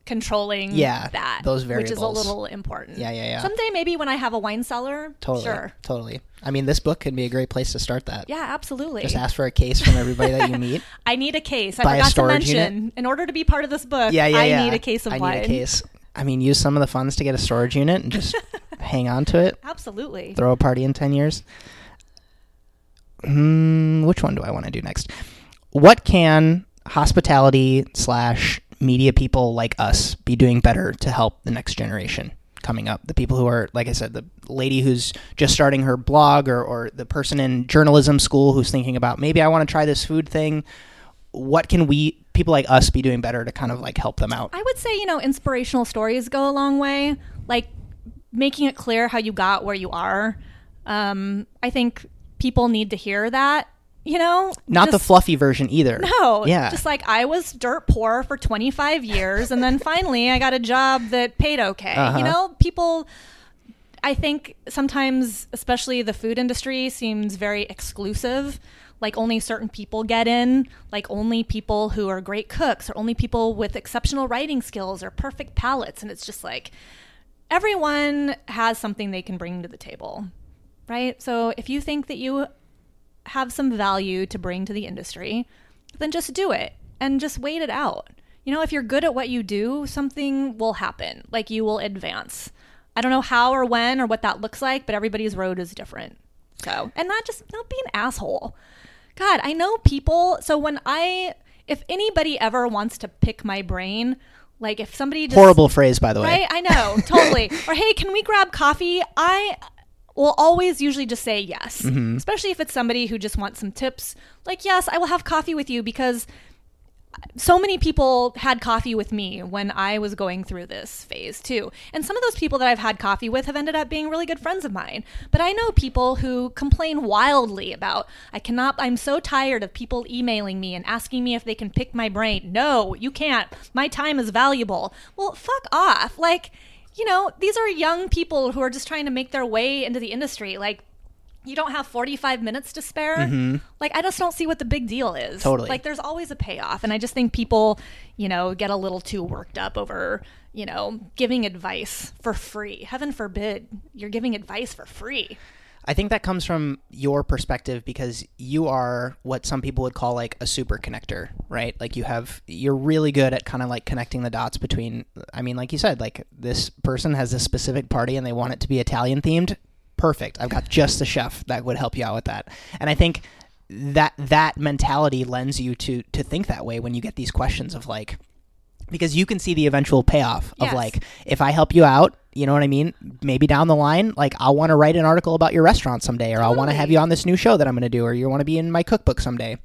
controlling Yeah, that. those variables. Which is a little important. Yeah, yeah, yeah. Someday maybe when I have a wine cellar. Totally. Sure. Totally. I mean, this book could be a great place to start that. Yeah, absolutely. Just ask for a case from everybody that you meet. I need a case. I Buy a forgot to mention. unit. In order to be part of this book, Yeah, yeah, I yeah. need a case of I wine. need a case. I mean, use some of the funds to get a storage unit and just hang on to it. Absolutely. Throw a party in 10 years. Hmm, which one do I want to do next? What can hospitality slash media people like us be doing better to help the next generation coming up? The people who are, like I said, the lady who's just starting her blog or, or the person in journalism school who's thinking about maybe I want to try this food thing. What can we, people like us, be doing better to kind of like help them out? I would say, you know, inspirational stories go a long way. Like making it clear how you got where you are. Um, I think people need to hear that, you know? Not the fluffy version either. No, Yeah. Just like I was dirt poor for 25 years, and then finally I got a job that paid okay. Uh-huh. You know, people. I think sometimes, especially the food industry, seems very exclusive. Like only certain people get in. Like only people who are great cooks, or only people with exceptional writing skills, or perfect palates. And it's just like everyone has something they can bring to the table, right? So if you think that you have some value to bring to the industry, then just do it and just wait it out. You know, if you're good at what you do, something will happen. Like you will advance. I don't know how or when or what that looks like, but everybody's road is different. So, and not just not be an asshole. God, I know people. So when I, if anybody ever wants to pick my brain, like if somebody just Horrible phrase, by the way. Right? I know, totally. or hey, can we grab coffee? I will always usually just say yes, Mm-hmm. especially if it's somebody who just wants some tips. Like, yes, I will have coffee with you because so many people had coffee with me when I was going through this phase too. And some of those people that I've had coffee with have ended up being really good friends of mine. But I know people who complain wildly about, I cannot, I'm so tired of people emailing me and asking me if they can pick my brain. No, you can't. My time is valuable. Well, fuck off. Like, you know, these are young people who are just trying to make their way into the industry. Like, you don't have 45 minutes to spare. Like, I just don't see what the big deal is. Mm-hmm. Totally. Like, there's always a payoff. And I just think people, you know, get a little too worked up over, you know, giving advice for free. Heaven forbid you're giving advice for free. I think that comes from your perspective because you are what some people would call like a super connector, right? Like you have you're really good at kind of like connecting the dots between I mean like you said like this person has a specific party and they want it to be Italian themed. Perfect. I've got just the chef that would help you out with that. And I think that that mentality lends you to to think that way when you get these questions of like because you can see the eventual payoff of Yes. like if I help you out, you know what I mean? Maybe down the line, like I'll want to write an article about your restaurant someday, or I'll want to have you on this new show that I'm going to do, or you want to be in my cookbook someday.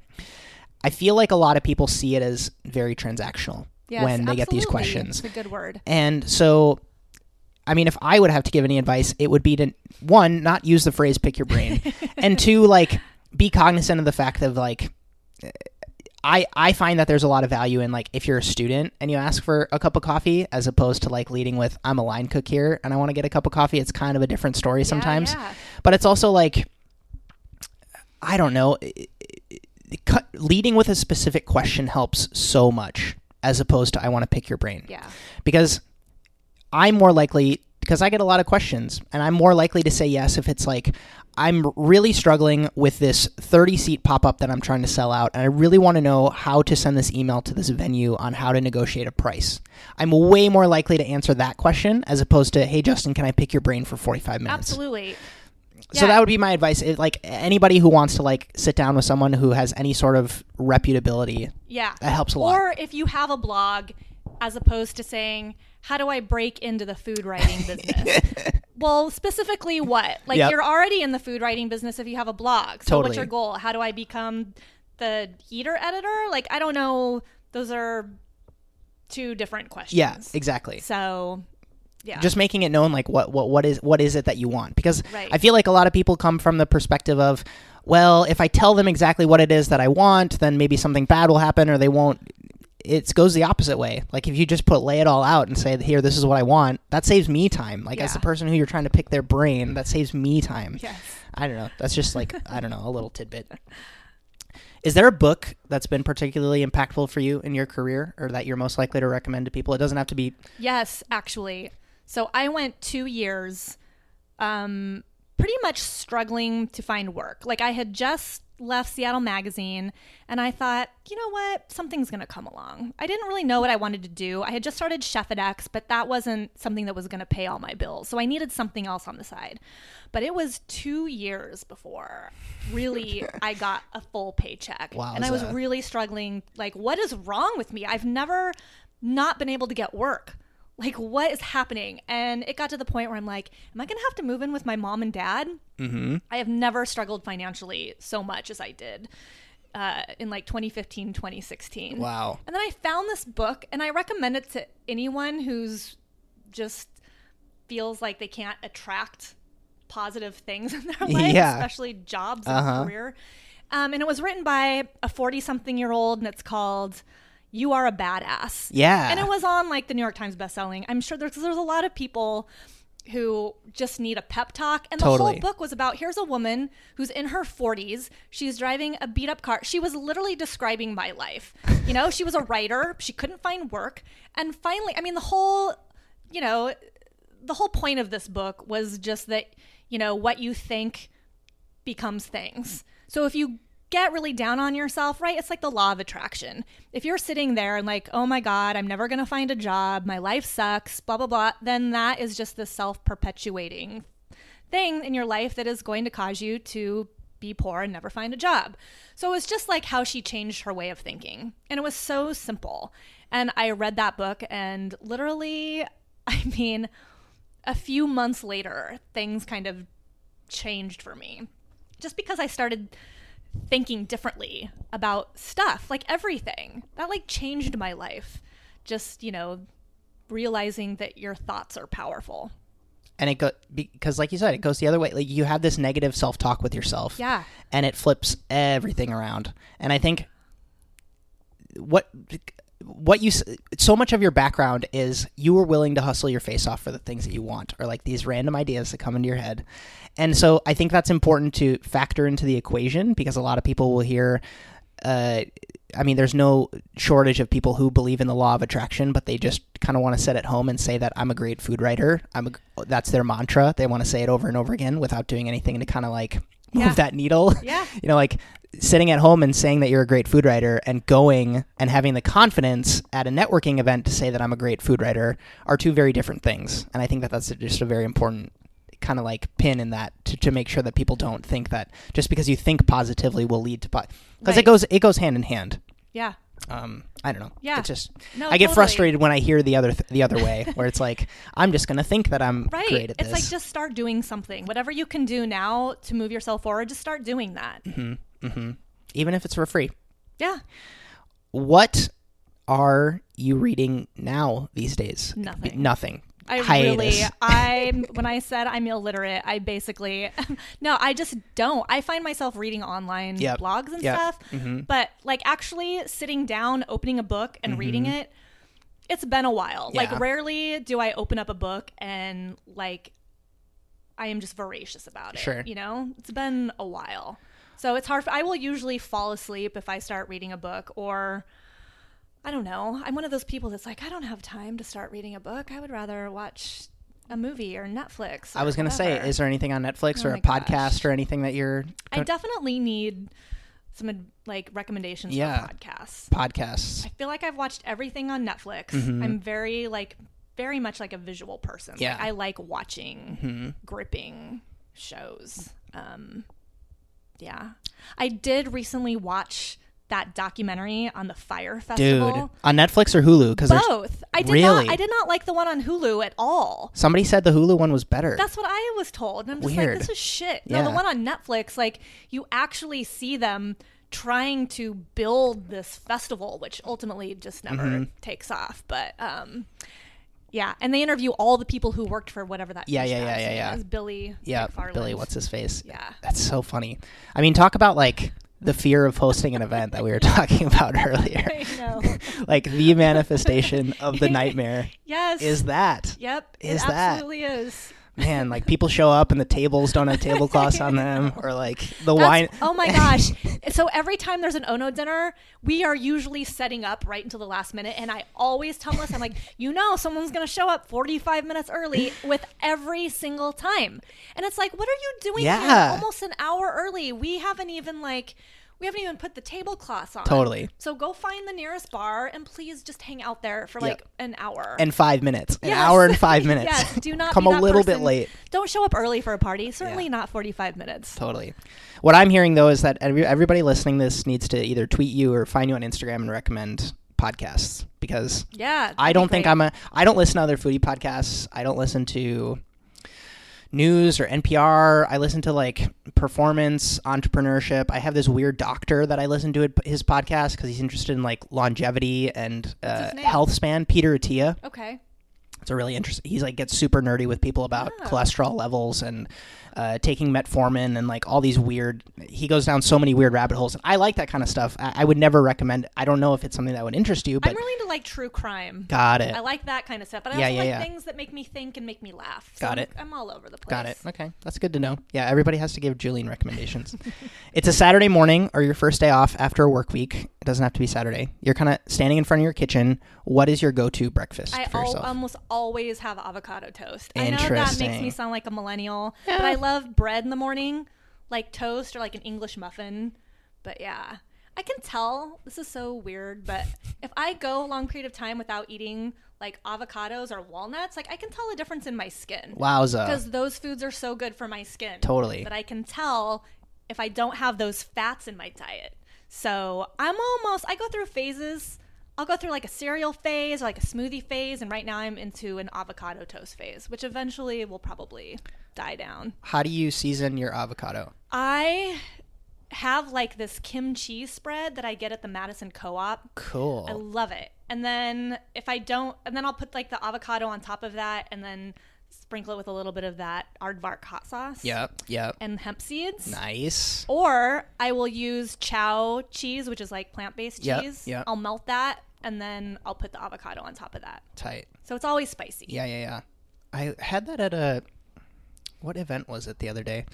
I feel like a lot of people see it as very transactional Yes, when they get these questions. It's a good word. And so, I mean, if I would have to give any advice, it would be to one, not use the phrase "pick your brain," and two, like be cognizant of the fact of like. I, I find that there's a lot of value in like if you're a student and you ask for a cup of coffee as opposed to like leading with I'm a line cook here and I want to get a cup of coffee. It's kind of a different story sometimes, yeah. but it's also like I don't know. it- it- it cut- leading with a specific question helps so much as opposed to I want to pick your brain Yeah. because I'm more likely because I get a lot of questions and I'm more likely to say yes if it's like I'm really struggling with this 30 seat pop up that I'm trying to sell out and I really want to know how to send this email to this venue on how to negotiate a price. I'm way more likely to answer that question as opposed to hey Justin can I pick your brain for 45 minutes. Absolutely. So Yeah. that would be my advice. It, like anybody who wants to like sit down with someone who has any sort of reputability, Yeah. that helps a lot. Or if you have a blog, as opposed to saying, how do I break into the food writing business? Well, specifically what? Like Yep. you're already in the food writing business if you have a blog. So Totally. what's your goal? How do I become the Eater editor? Like I don't know. Those are two different questions. yeah, exactly. So yeah. just making it known like what what what is what is it that you want because Right. I feel like a lot of people come from the perspective of well if I tell them exactly what it is that I want then maybe something bad will happen or they won't it goes the opposite way like if you just put lay it all out and say here this is what I want that saves me time like as the person who you're trying to pick their brain that saves me time yes. I don't know that's just like I don't know a little tidbit Is there a book that's been particularly impactful for you in your career or that you're most likely to recommend to people? It doesn't have to be Yes, actually. So I went two years um, pretty much struggling to find work. Like I had just left Seattle Magazine and I thought, you know what, something's going to come along. I didn't really know what I wanted to do. I had just started Chefadex, but that wasn't something that was going to pay all my bills. So I needed something else on the side. But it was two years before really I got a full paycheck. And I was really struggling. Like, what is wrong with me? I've never not been able to get work. Like, what is happening? And it got to the point where I'm like, am I going to have to move in with my mom and dad? Mm-hmm. I have never struggled financially so much as I did uh, in like 2015, 2016. Wow. And then I found this book and I recommend it to anyone who's just feels like they can't attract positive things in their life, Yeah. especially jobs and Uh-huh. career. Um, and it was written by a 40 something year old and it's called You Are a Badass. Yeah. And it was on like the New York Times bestselling. I'm sure there's, there's a lot of people who just need a pep talk. And the Totally. whole book was about here's a woman who's in her 40s. She's driving a beat up car. She was literally describing my life. You know, she was a writer, she couldn't find work. And finally, I mean, the whole, you know, the whole point of this book was just that, you know, what you think becomes things. So if you get really down on yourself, right? It's like the law of attraction. If you're sitting there and like, oh my God, I'm never going to find a job, my life sucks, blah, blah, blah, then that is just the self perpetuating thing in your life that is going to cause you to be poor and never find a job. So it was just like how she changed her way of thinking. And it was so simple. And I read that book and literally, I mean, a few months later, things kind of changed for me. Just because I started thinking differently about stuff, like everything. That like changed my life. Just, you know, realizing that your thoughts are powerful. and it go because like you said it goes the other way like you have this negative self-talk with yourself Yeah. and it flips everything around and i think what what you so much of your background is you were willing to hustle your face off for the things that you want or like these random ideas that come into your head and so i think that's important to factor into the equation because a lot of people will hear uh, I mean, there's no shortage of people who believe in the law of attraction, but they just kind of want to sit at home and say that I'm a great food writer. I'm a, that's their mantra. They want to say it over and over again without doing anything to kind of like move Yeah. that needle. Yeah. you know, like sitting at home and saying that you're a great food writer and going and having the confidence at a networking event to say that I'm a great food writer are two very different things. And I think that that's just a very important kind of like pin in that to, to make sure that people don't think that just because you think positively will lead to because it Right. goes it goes hand in hand Yeah. um i don't know Yeah. it's just No, i get totally. frustrated when i hear the other th- the other way where it's like i'm just gonna think that i'm Right. great at it's this like just start doing something. Whatever you can do now to move yourself forward, just start doing that. Mm-hmm. Even if it's for free Yeah. what are you reading now these days Nothing. nothing I Hiatus. really, I when I said I'm illiterate, I basically, no, I just don't. I find myself reading online Yep. blogs and Yep. stuff, Mhm. but like actually sitting down, opening a book and reading it, it's been a while. Mm-hmm. Yeah. Like rarely do I open up a book and like I am just voracious about it. Sure. You know, it's been a while, so it's hard. For, I will usually fall asleep if I start reading a book or. I don't know. I'm one of those people that's like, I don't have time to start reading a book. I would rather watch a movie or Netflix. i was gonna say is there anything on netflix Oh or a gosh. podcast or anything that you're I definitely need some like recommendations Yeah. for podcasts. podcasts I feel like I've watched everything on Netflix. I'm very like very much like a visual person. Like, Yeah. I like watching gripping shows. Um yeah. I did recently watch that documentary on the Fire Festival. dude on netflix or hulu because Both. I did Really? not. I did not like the one on Hulu at all. somebody said the hulu one was better That's what I was told. And I'm just Weird. like, this is shit. No, the one on Netflix, like you actually see them trying to build this festival, which ultimately just never Mm-hmm. takes off. But um, yeah, and they interview all the people who worked for whatever that. Yeah, yeah, yeah, yeah, yeah. Billy. yeah McFarland. billy what's his face Yeah. That's so funny. I mean, talk about like the fear of hosting an event that we were talking about earlier. I know. like the manifestation of the nightmare yes. is that. Yep. is it that. absolutely is. Man, like people show up and the tables don't have tablecloths on them, or like the That's- wine. Oh my gosh. so every time there's an Ono dinner, we are usually setting up right until the last minute. And I always tell Melissa, I'm like, you know, someone's going to show up 45 minutes early with every single time. And it's like, what are you doing Yeah. here almost an hour early? We haven't even like, we haven't even put the tablecloths on. Totally. So go find the nearest bar and please just hang out there for like an hour. And five minutes, an hour and five minutes. yes, do not come a little bit late. Don't show up early for a party. Certainly Yeah. not 45 minutes. Totally. What I'm hearing though is that every, everybody listening to this needs to either tweet you or find you on Instagram and recommend podcasts because Yeah. I that'd be don't think. I'm a I don't listen to other foodie podcasts. I don't listen to news or NPR. I listen to like performance, entrepreneurship. I have this weird doctor that I listen to his podcast because he's interested in like longevity and uh, health span. Peter Attia. Okay. It's a really interesting. He's like gets super nerdy with people about Oh. cholesterol levels and uh, taking metformin and like all these weird. He goes down so many weird rabbit holes. I like that kind of stuff. I, I would never recommend. I don't know if it's something that would interest you, but I'm really into like true crime. got it. I like that kind of stuff, but I Yeah, also yeah, like yeah. things that make me think and make me laugh. So Got I'm- it. I'm all over the place. Got it. Okay, that's good to know. Yeah, everybody has to give Julien recommendations. it's a Saturday morning or your first day off after a work week. It doesn't have to be Saturday. You're kind of standing in front of your kitchen. What is your go-to breakfast I for al- yourself? almost always have avocado toast. I know that Interesting. makes me sound like a millennial, but I love bread in the morning, like toast or like an English muffin. But yeah, I can tell this is so weird, but if I go a long period of time without eating like avocados or walnuts, like I can tell a difference in my skin. Wowza! because those foods are so good for my skin. Totally. But I can tell if I don't have those fats in my diet. So I'm almost, I go through phases. I'll go through like a cereal phase or like a smoothie phase. And right now I'm into an avocado toast phase, which eventually will probably die down. How do you season your avocado? I have like this kimchi spread that I get at the Madison Co op. Cool. I love it. And then if I don't, and then I'll put like the avocado on top of that and then sprinkle it with a little bit of that aardvark hot sauce. Yep. Yep. And hemp seeds. Nice. Or I will use Chao cheese, which is like plant based Yep, cheese. yep. I'll melt that and then I'll put the avocado on top of that. Tight. So it's always spicy. Yeah, yeah, yeah. I had that at a what event was it the other day?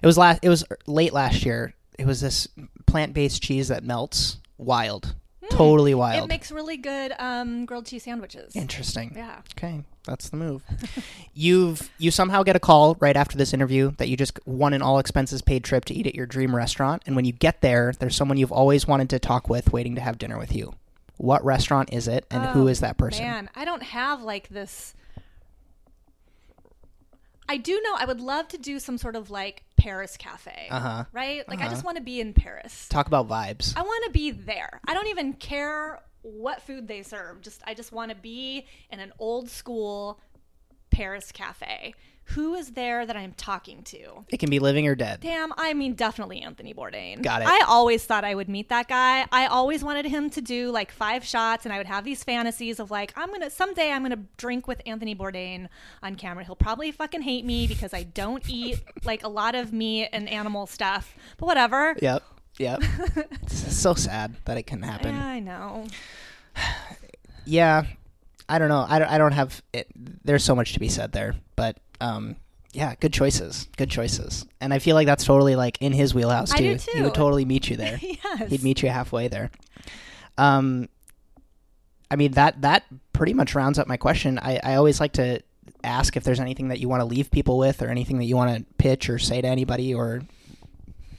It was last. It was late last year. It was this plant-based cheese that melts. Wild. Totally wild. It makes really good um, grilled cheese sandwiches. Interesting. Yeah. Okay, that's the move. You've you somehow get a call right after this interview that you just won an all expenses paid trip to eat at your dream restaurant, and when you get there, there's someone you've always wanted to talk with, waiting to have dinner with you. What restaurant is it, and who Oh, is that person? Man, I don't have like this. I do know I would love to do some sort of like Paris cafe. Uh huh. Right? Like I Uh-huh. just want to be in Paris. Talk about vibes. I want to be there. I don't even care what food they serve. Just I just want to be in an old school Paris cafe. Who is there that I'm talking to? It can be living or dead. Damn, I mean definitely Anthony Bourdain. Got it. I always thought I would meet that guy. I always wanted him to do like five shots and I would have these fantasies of like I'm going to someday I'm going to drink with Anthony Bourdain on camera. He'll probably fucking hate me because I don't eat like a lot of meat and animal stuff. But whatever. Yep. Yep. it's so sad that it can happen. Yeah, I know. Yeah. I don't know. I don't, I don't have it. There's so much to be said there, but um, yeah, good choices. Good choices. And I feel like that's totally like in his wheelhouse I too. He would totally meet you there. yes. He'd meet you halfway there. Um, I mean that that pretty much rounds up my question. I, I always like to ask if there's anything that you want to leave people with, or anything that you want to pitch or say to anybody, or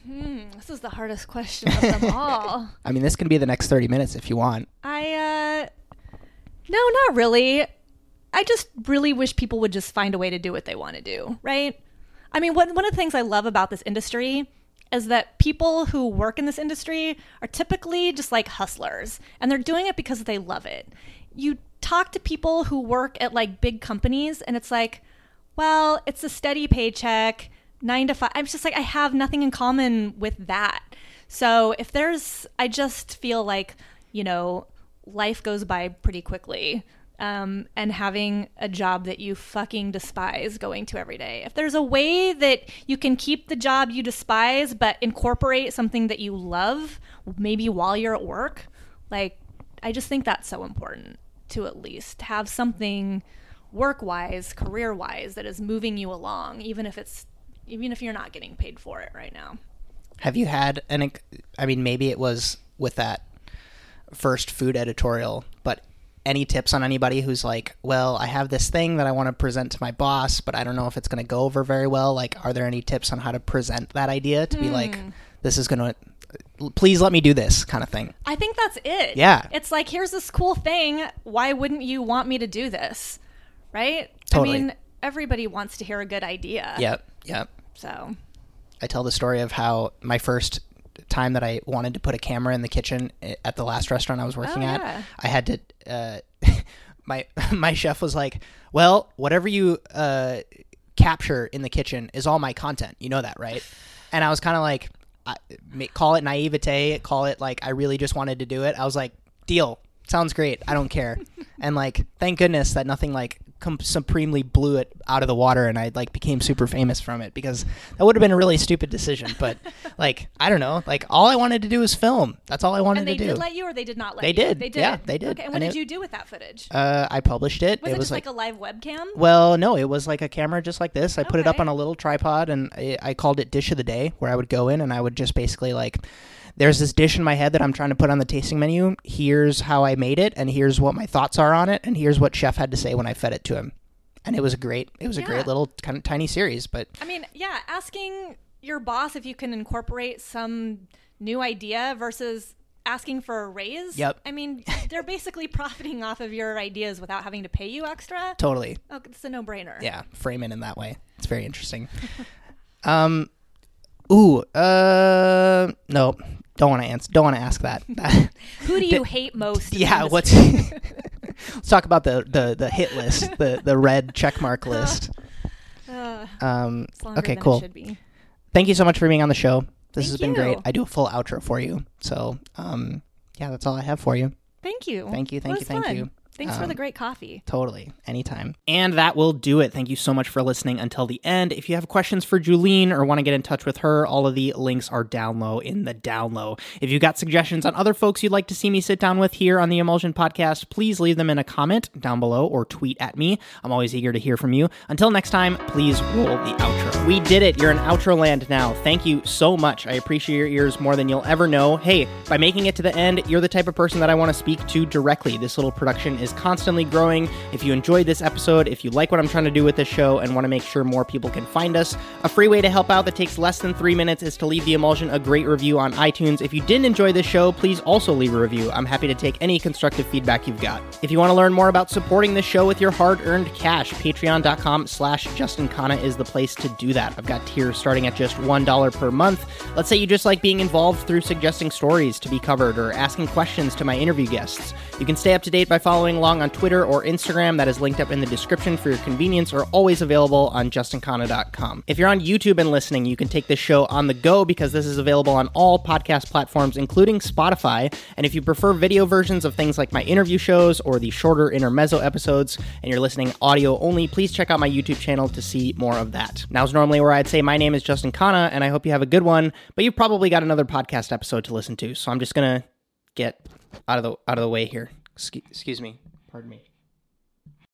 Hmm, this is the hardest question of them all. I mean, this can be the next thirty minutes if you want. I uh no, not really. I just really wish people would just find a way to do what they want to do, right? I mean, one one of the things I love about this industry is that people who work in this industry are typically just like hustlers and they're doing it because they love it. You talk to people who work at like big companies and it's like, well, it's a steady paycheck, 9 to 5. I'm just like I have nothing in common with that. So, if there's I just feel like, you know, life goes by pretty quickly. Um, and having a job that you fucking despise going to every day. If there's a way that you can keep the job you despise but incorporate something that you love, maybe while you're at work, like I just think that's so important to at least have something work wise, career wise, that is moving you along, even if it's even if you're not getting paid for it right now. Have you had an? I mean, maybe it was with that first food editorial, but any tips on anybody who's like, well, I have this thing that I want to present to my boss, but I don't know if it's going to go over very well. Like, are there any tips on how to present that idea to be like, Hmm. this is going to, please let me do this kind of thing? I think that's it. Yeah. It's like, here's this cool thing. Why wouldn't you want me to do this? Right? Totally. I mean, everybody wants to hear a good idea. Yep, yep. So, I tell the story of how my first time that I wanted to put a camera in the kitchen at the last restaurant I was working Oh, at, yeah. I had to. Uh, my my chef was like, "Well, whatever you uh, capture in the kitchen is all my content. You know that, right?" And I was kind of like, I, "Call it naivete. Call it like I really just wanted to do it." I was like, "Deal. Sounds great. I don't care." and like, thank goodness that nothing like com- supremely blew it out of the water, and I like became super famous from it because that would have been a really stupid decision. But like, I don't know. Like, all I wanted to do was film. That's all I wanted and to do. They did let you or they did not let They you? did. They did. Yeah, they did. Okay. And what And did it- you do with that footage? uh, I published it. was it, was just like, a live webcam? well, no, it was like a camera just like this. I put it up on a little tripod and I, I called it Dish of the Day, where I would go in and I would just basically like, there's this dish in my head that I'm trying to put on the tasting menu. Here's how I made it, and here's what my thoughts are on it, and here's what chef had to say when I fed it to him. And it was a great, it was a great little kind of tiny series. But I mean, yeah, asking your boss if you can incorporate some new idea versus asking for a raise. Yep. I mean, they're basically profiting off of your ideas without having to pay you extra. totally, Oh, it's a no-brainer. yeah, frame it in that way. It's very interesting. um, ooh, uh, no, don't want to answer. Don't want to ask that. Who do you hate most? yeah, what's let's talk about the, the, the hit list, the the red checkmark list. Uh, Um, okay, cool. It should be. Thank you so much for being on the show. This Thank has been you. great. I do a full outro for you. So, um, yeah, that's all I have for you. Thank you. Thank you, thank you, thank fun. you. Thanks for Um, the great coffee. Totally. Anytime. And that will do it. Thank you so much for listening until the end. If you have questions for Julien or want to get in touch with her, all of the links are down low in the down low. If you've got suggestions on other folks you'd like to see me sit down with here on the Emulsion Podcast, please leave them in a comment down below or tweet at me. I'm always eager to hear from you. Until next time, please roll the outro. We did it. You're in outro land now. Thank you so much. I appreciate your ears more than you'll ever know. Hey, by making it to the end, you're the type of person that I want to speak to directly. This little production is constantly growing. If you enjoyed this episode, if you like what I'm trying to do with this show and want to make sure more people can find us, a free way to help out that takes less than three minutes is to leave the emulsion a great review on iTunes. If you didn't enjoy this show, please also leave a review. I'm happy to take any constructive feedback you've got. If you want to learn more about supporting this show with your hard-earned cash, patreon.com slash justinkhanna is the place to do that. I've got tiers starting at just $1 per month. Let's say you just like being involved through suggesting stories to be covered or asking questions to my interview guests. You can stay up to date by following along on Twitter or Instagram. That is linked up in the description for your convenience or always available on justinkhanna.com. If you're on YouTube and listening, you can take this show on the go because this is available on all podcast platforms, including Spotify. And if you prefer video versions of things like my interview shows or the shorter intermezzo episodes, and you're listening audio only, please check out my YouTube channel to see more of that. Now's normally where I'd say my name is Justin Khanna, and I hope you have a good one, but you've probably got another podcast episode to listen to, so I'm just gonna get out of the out of the way here. Excuse, excuse me. Pardon me.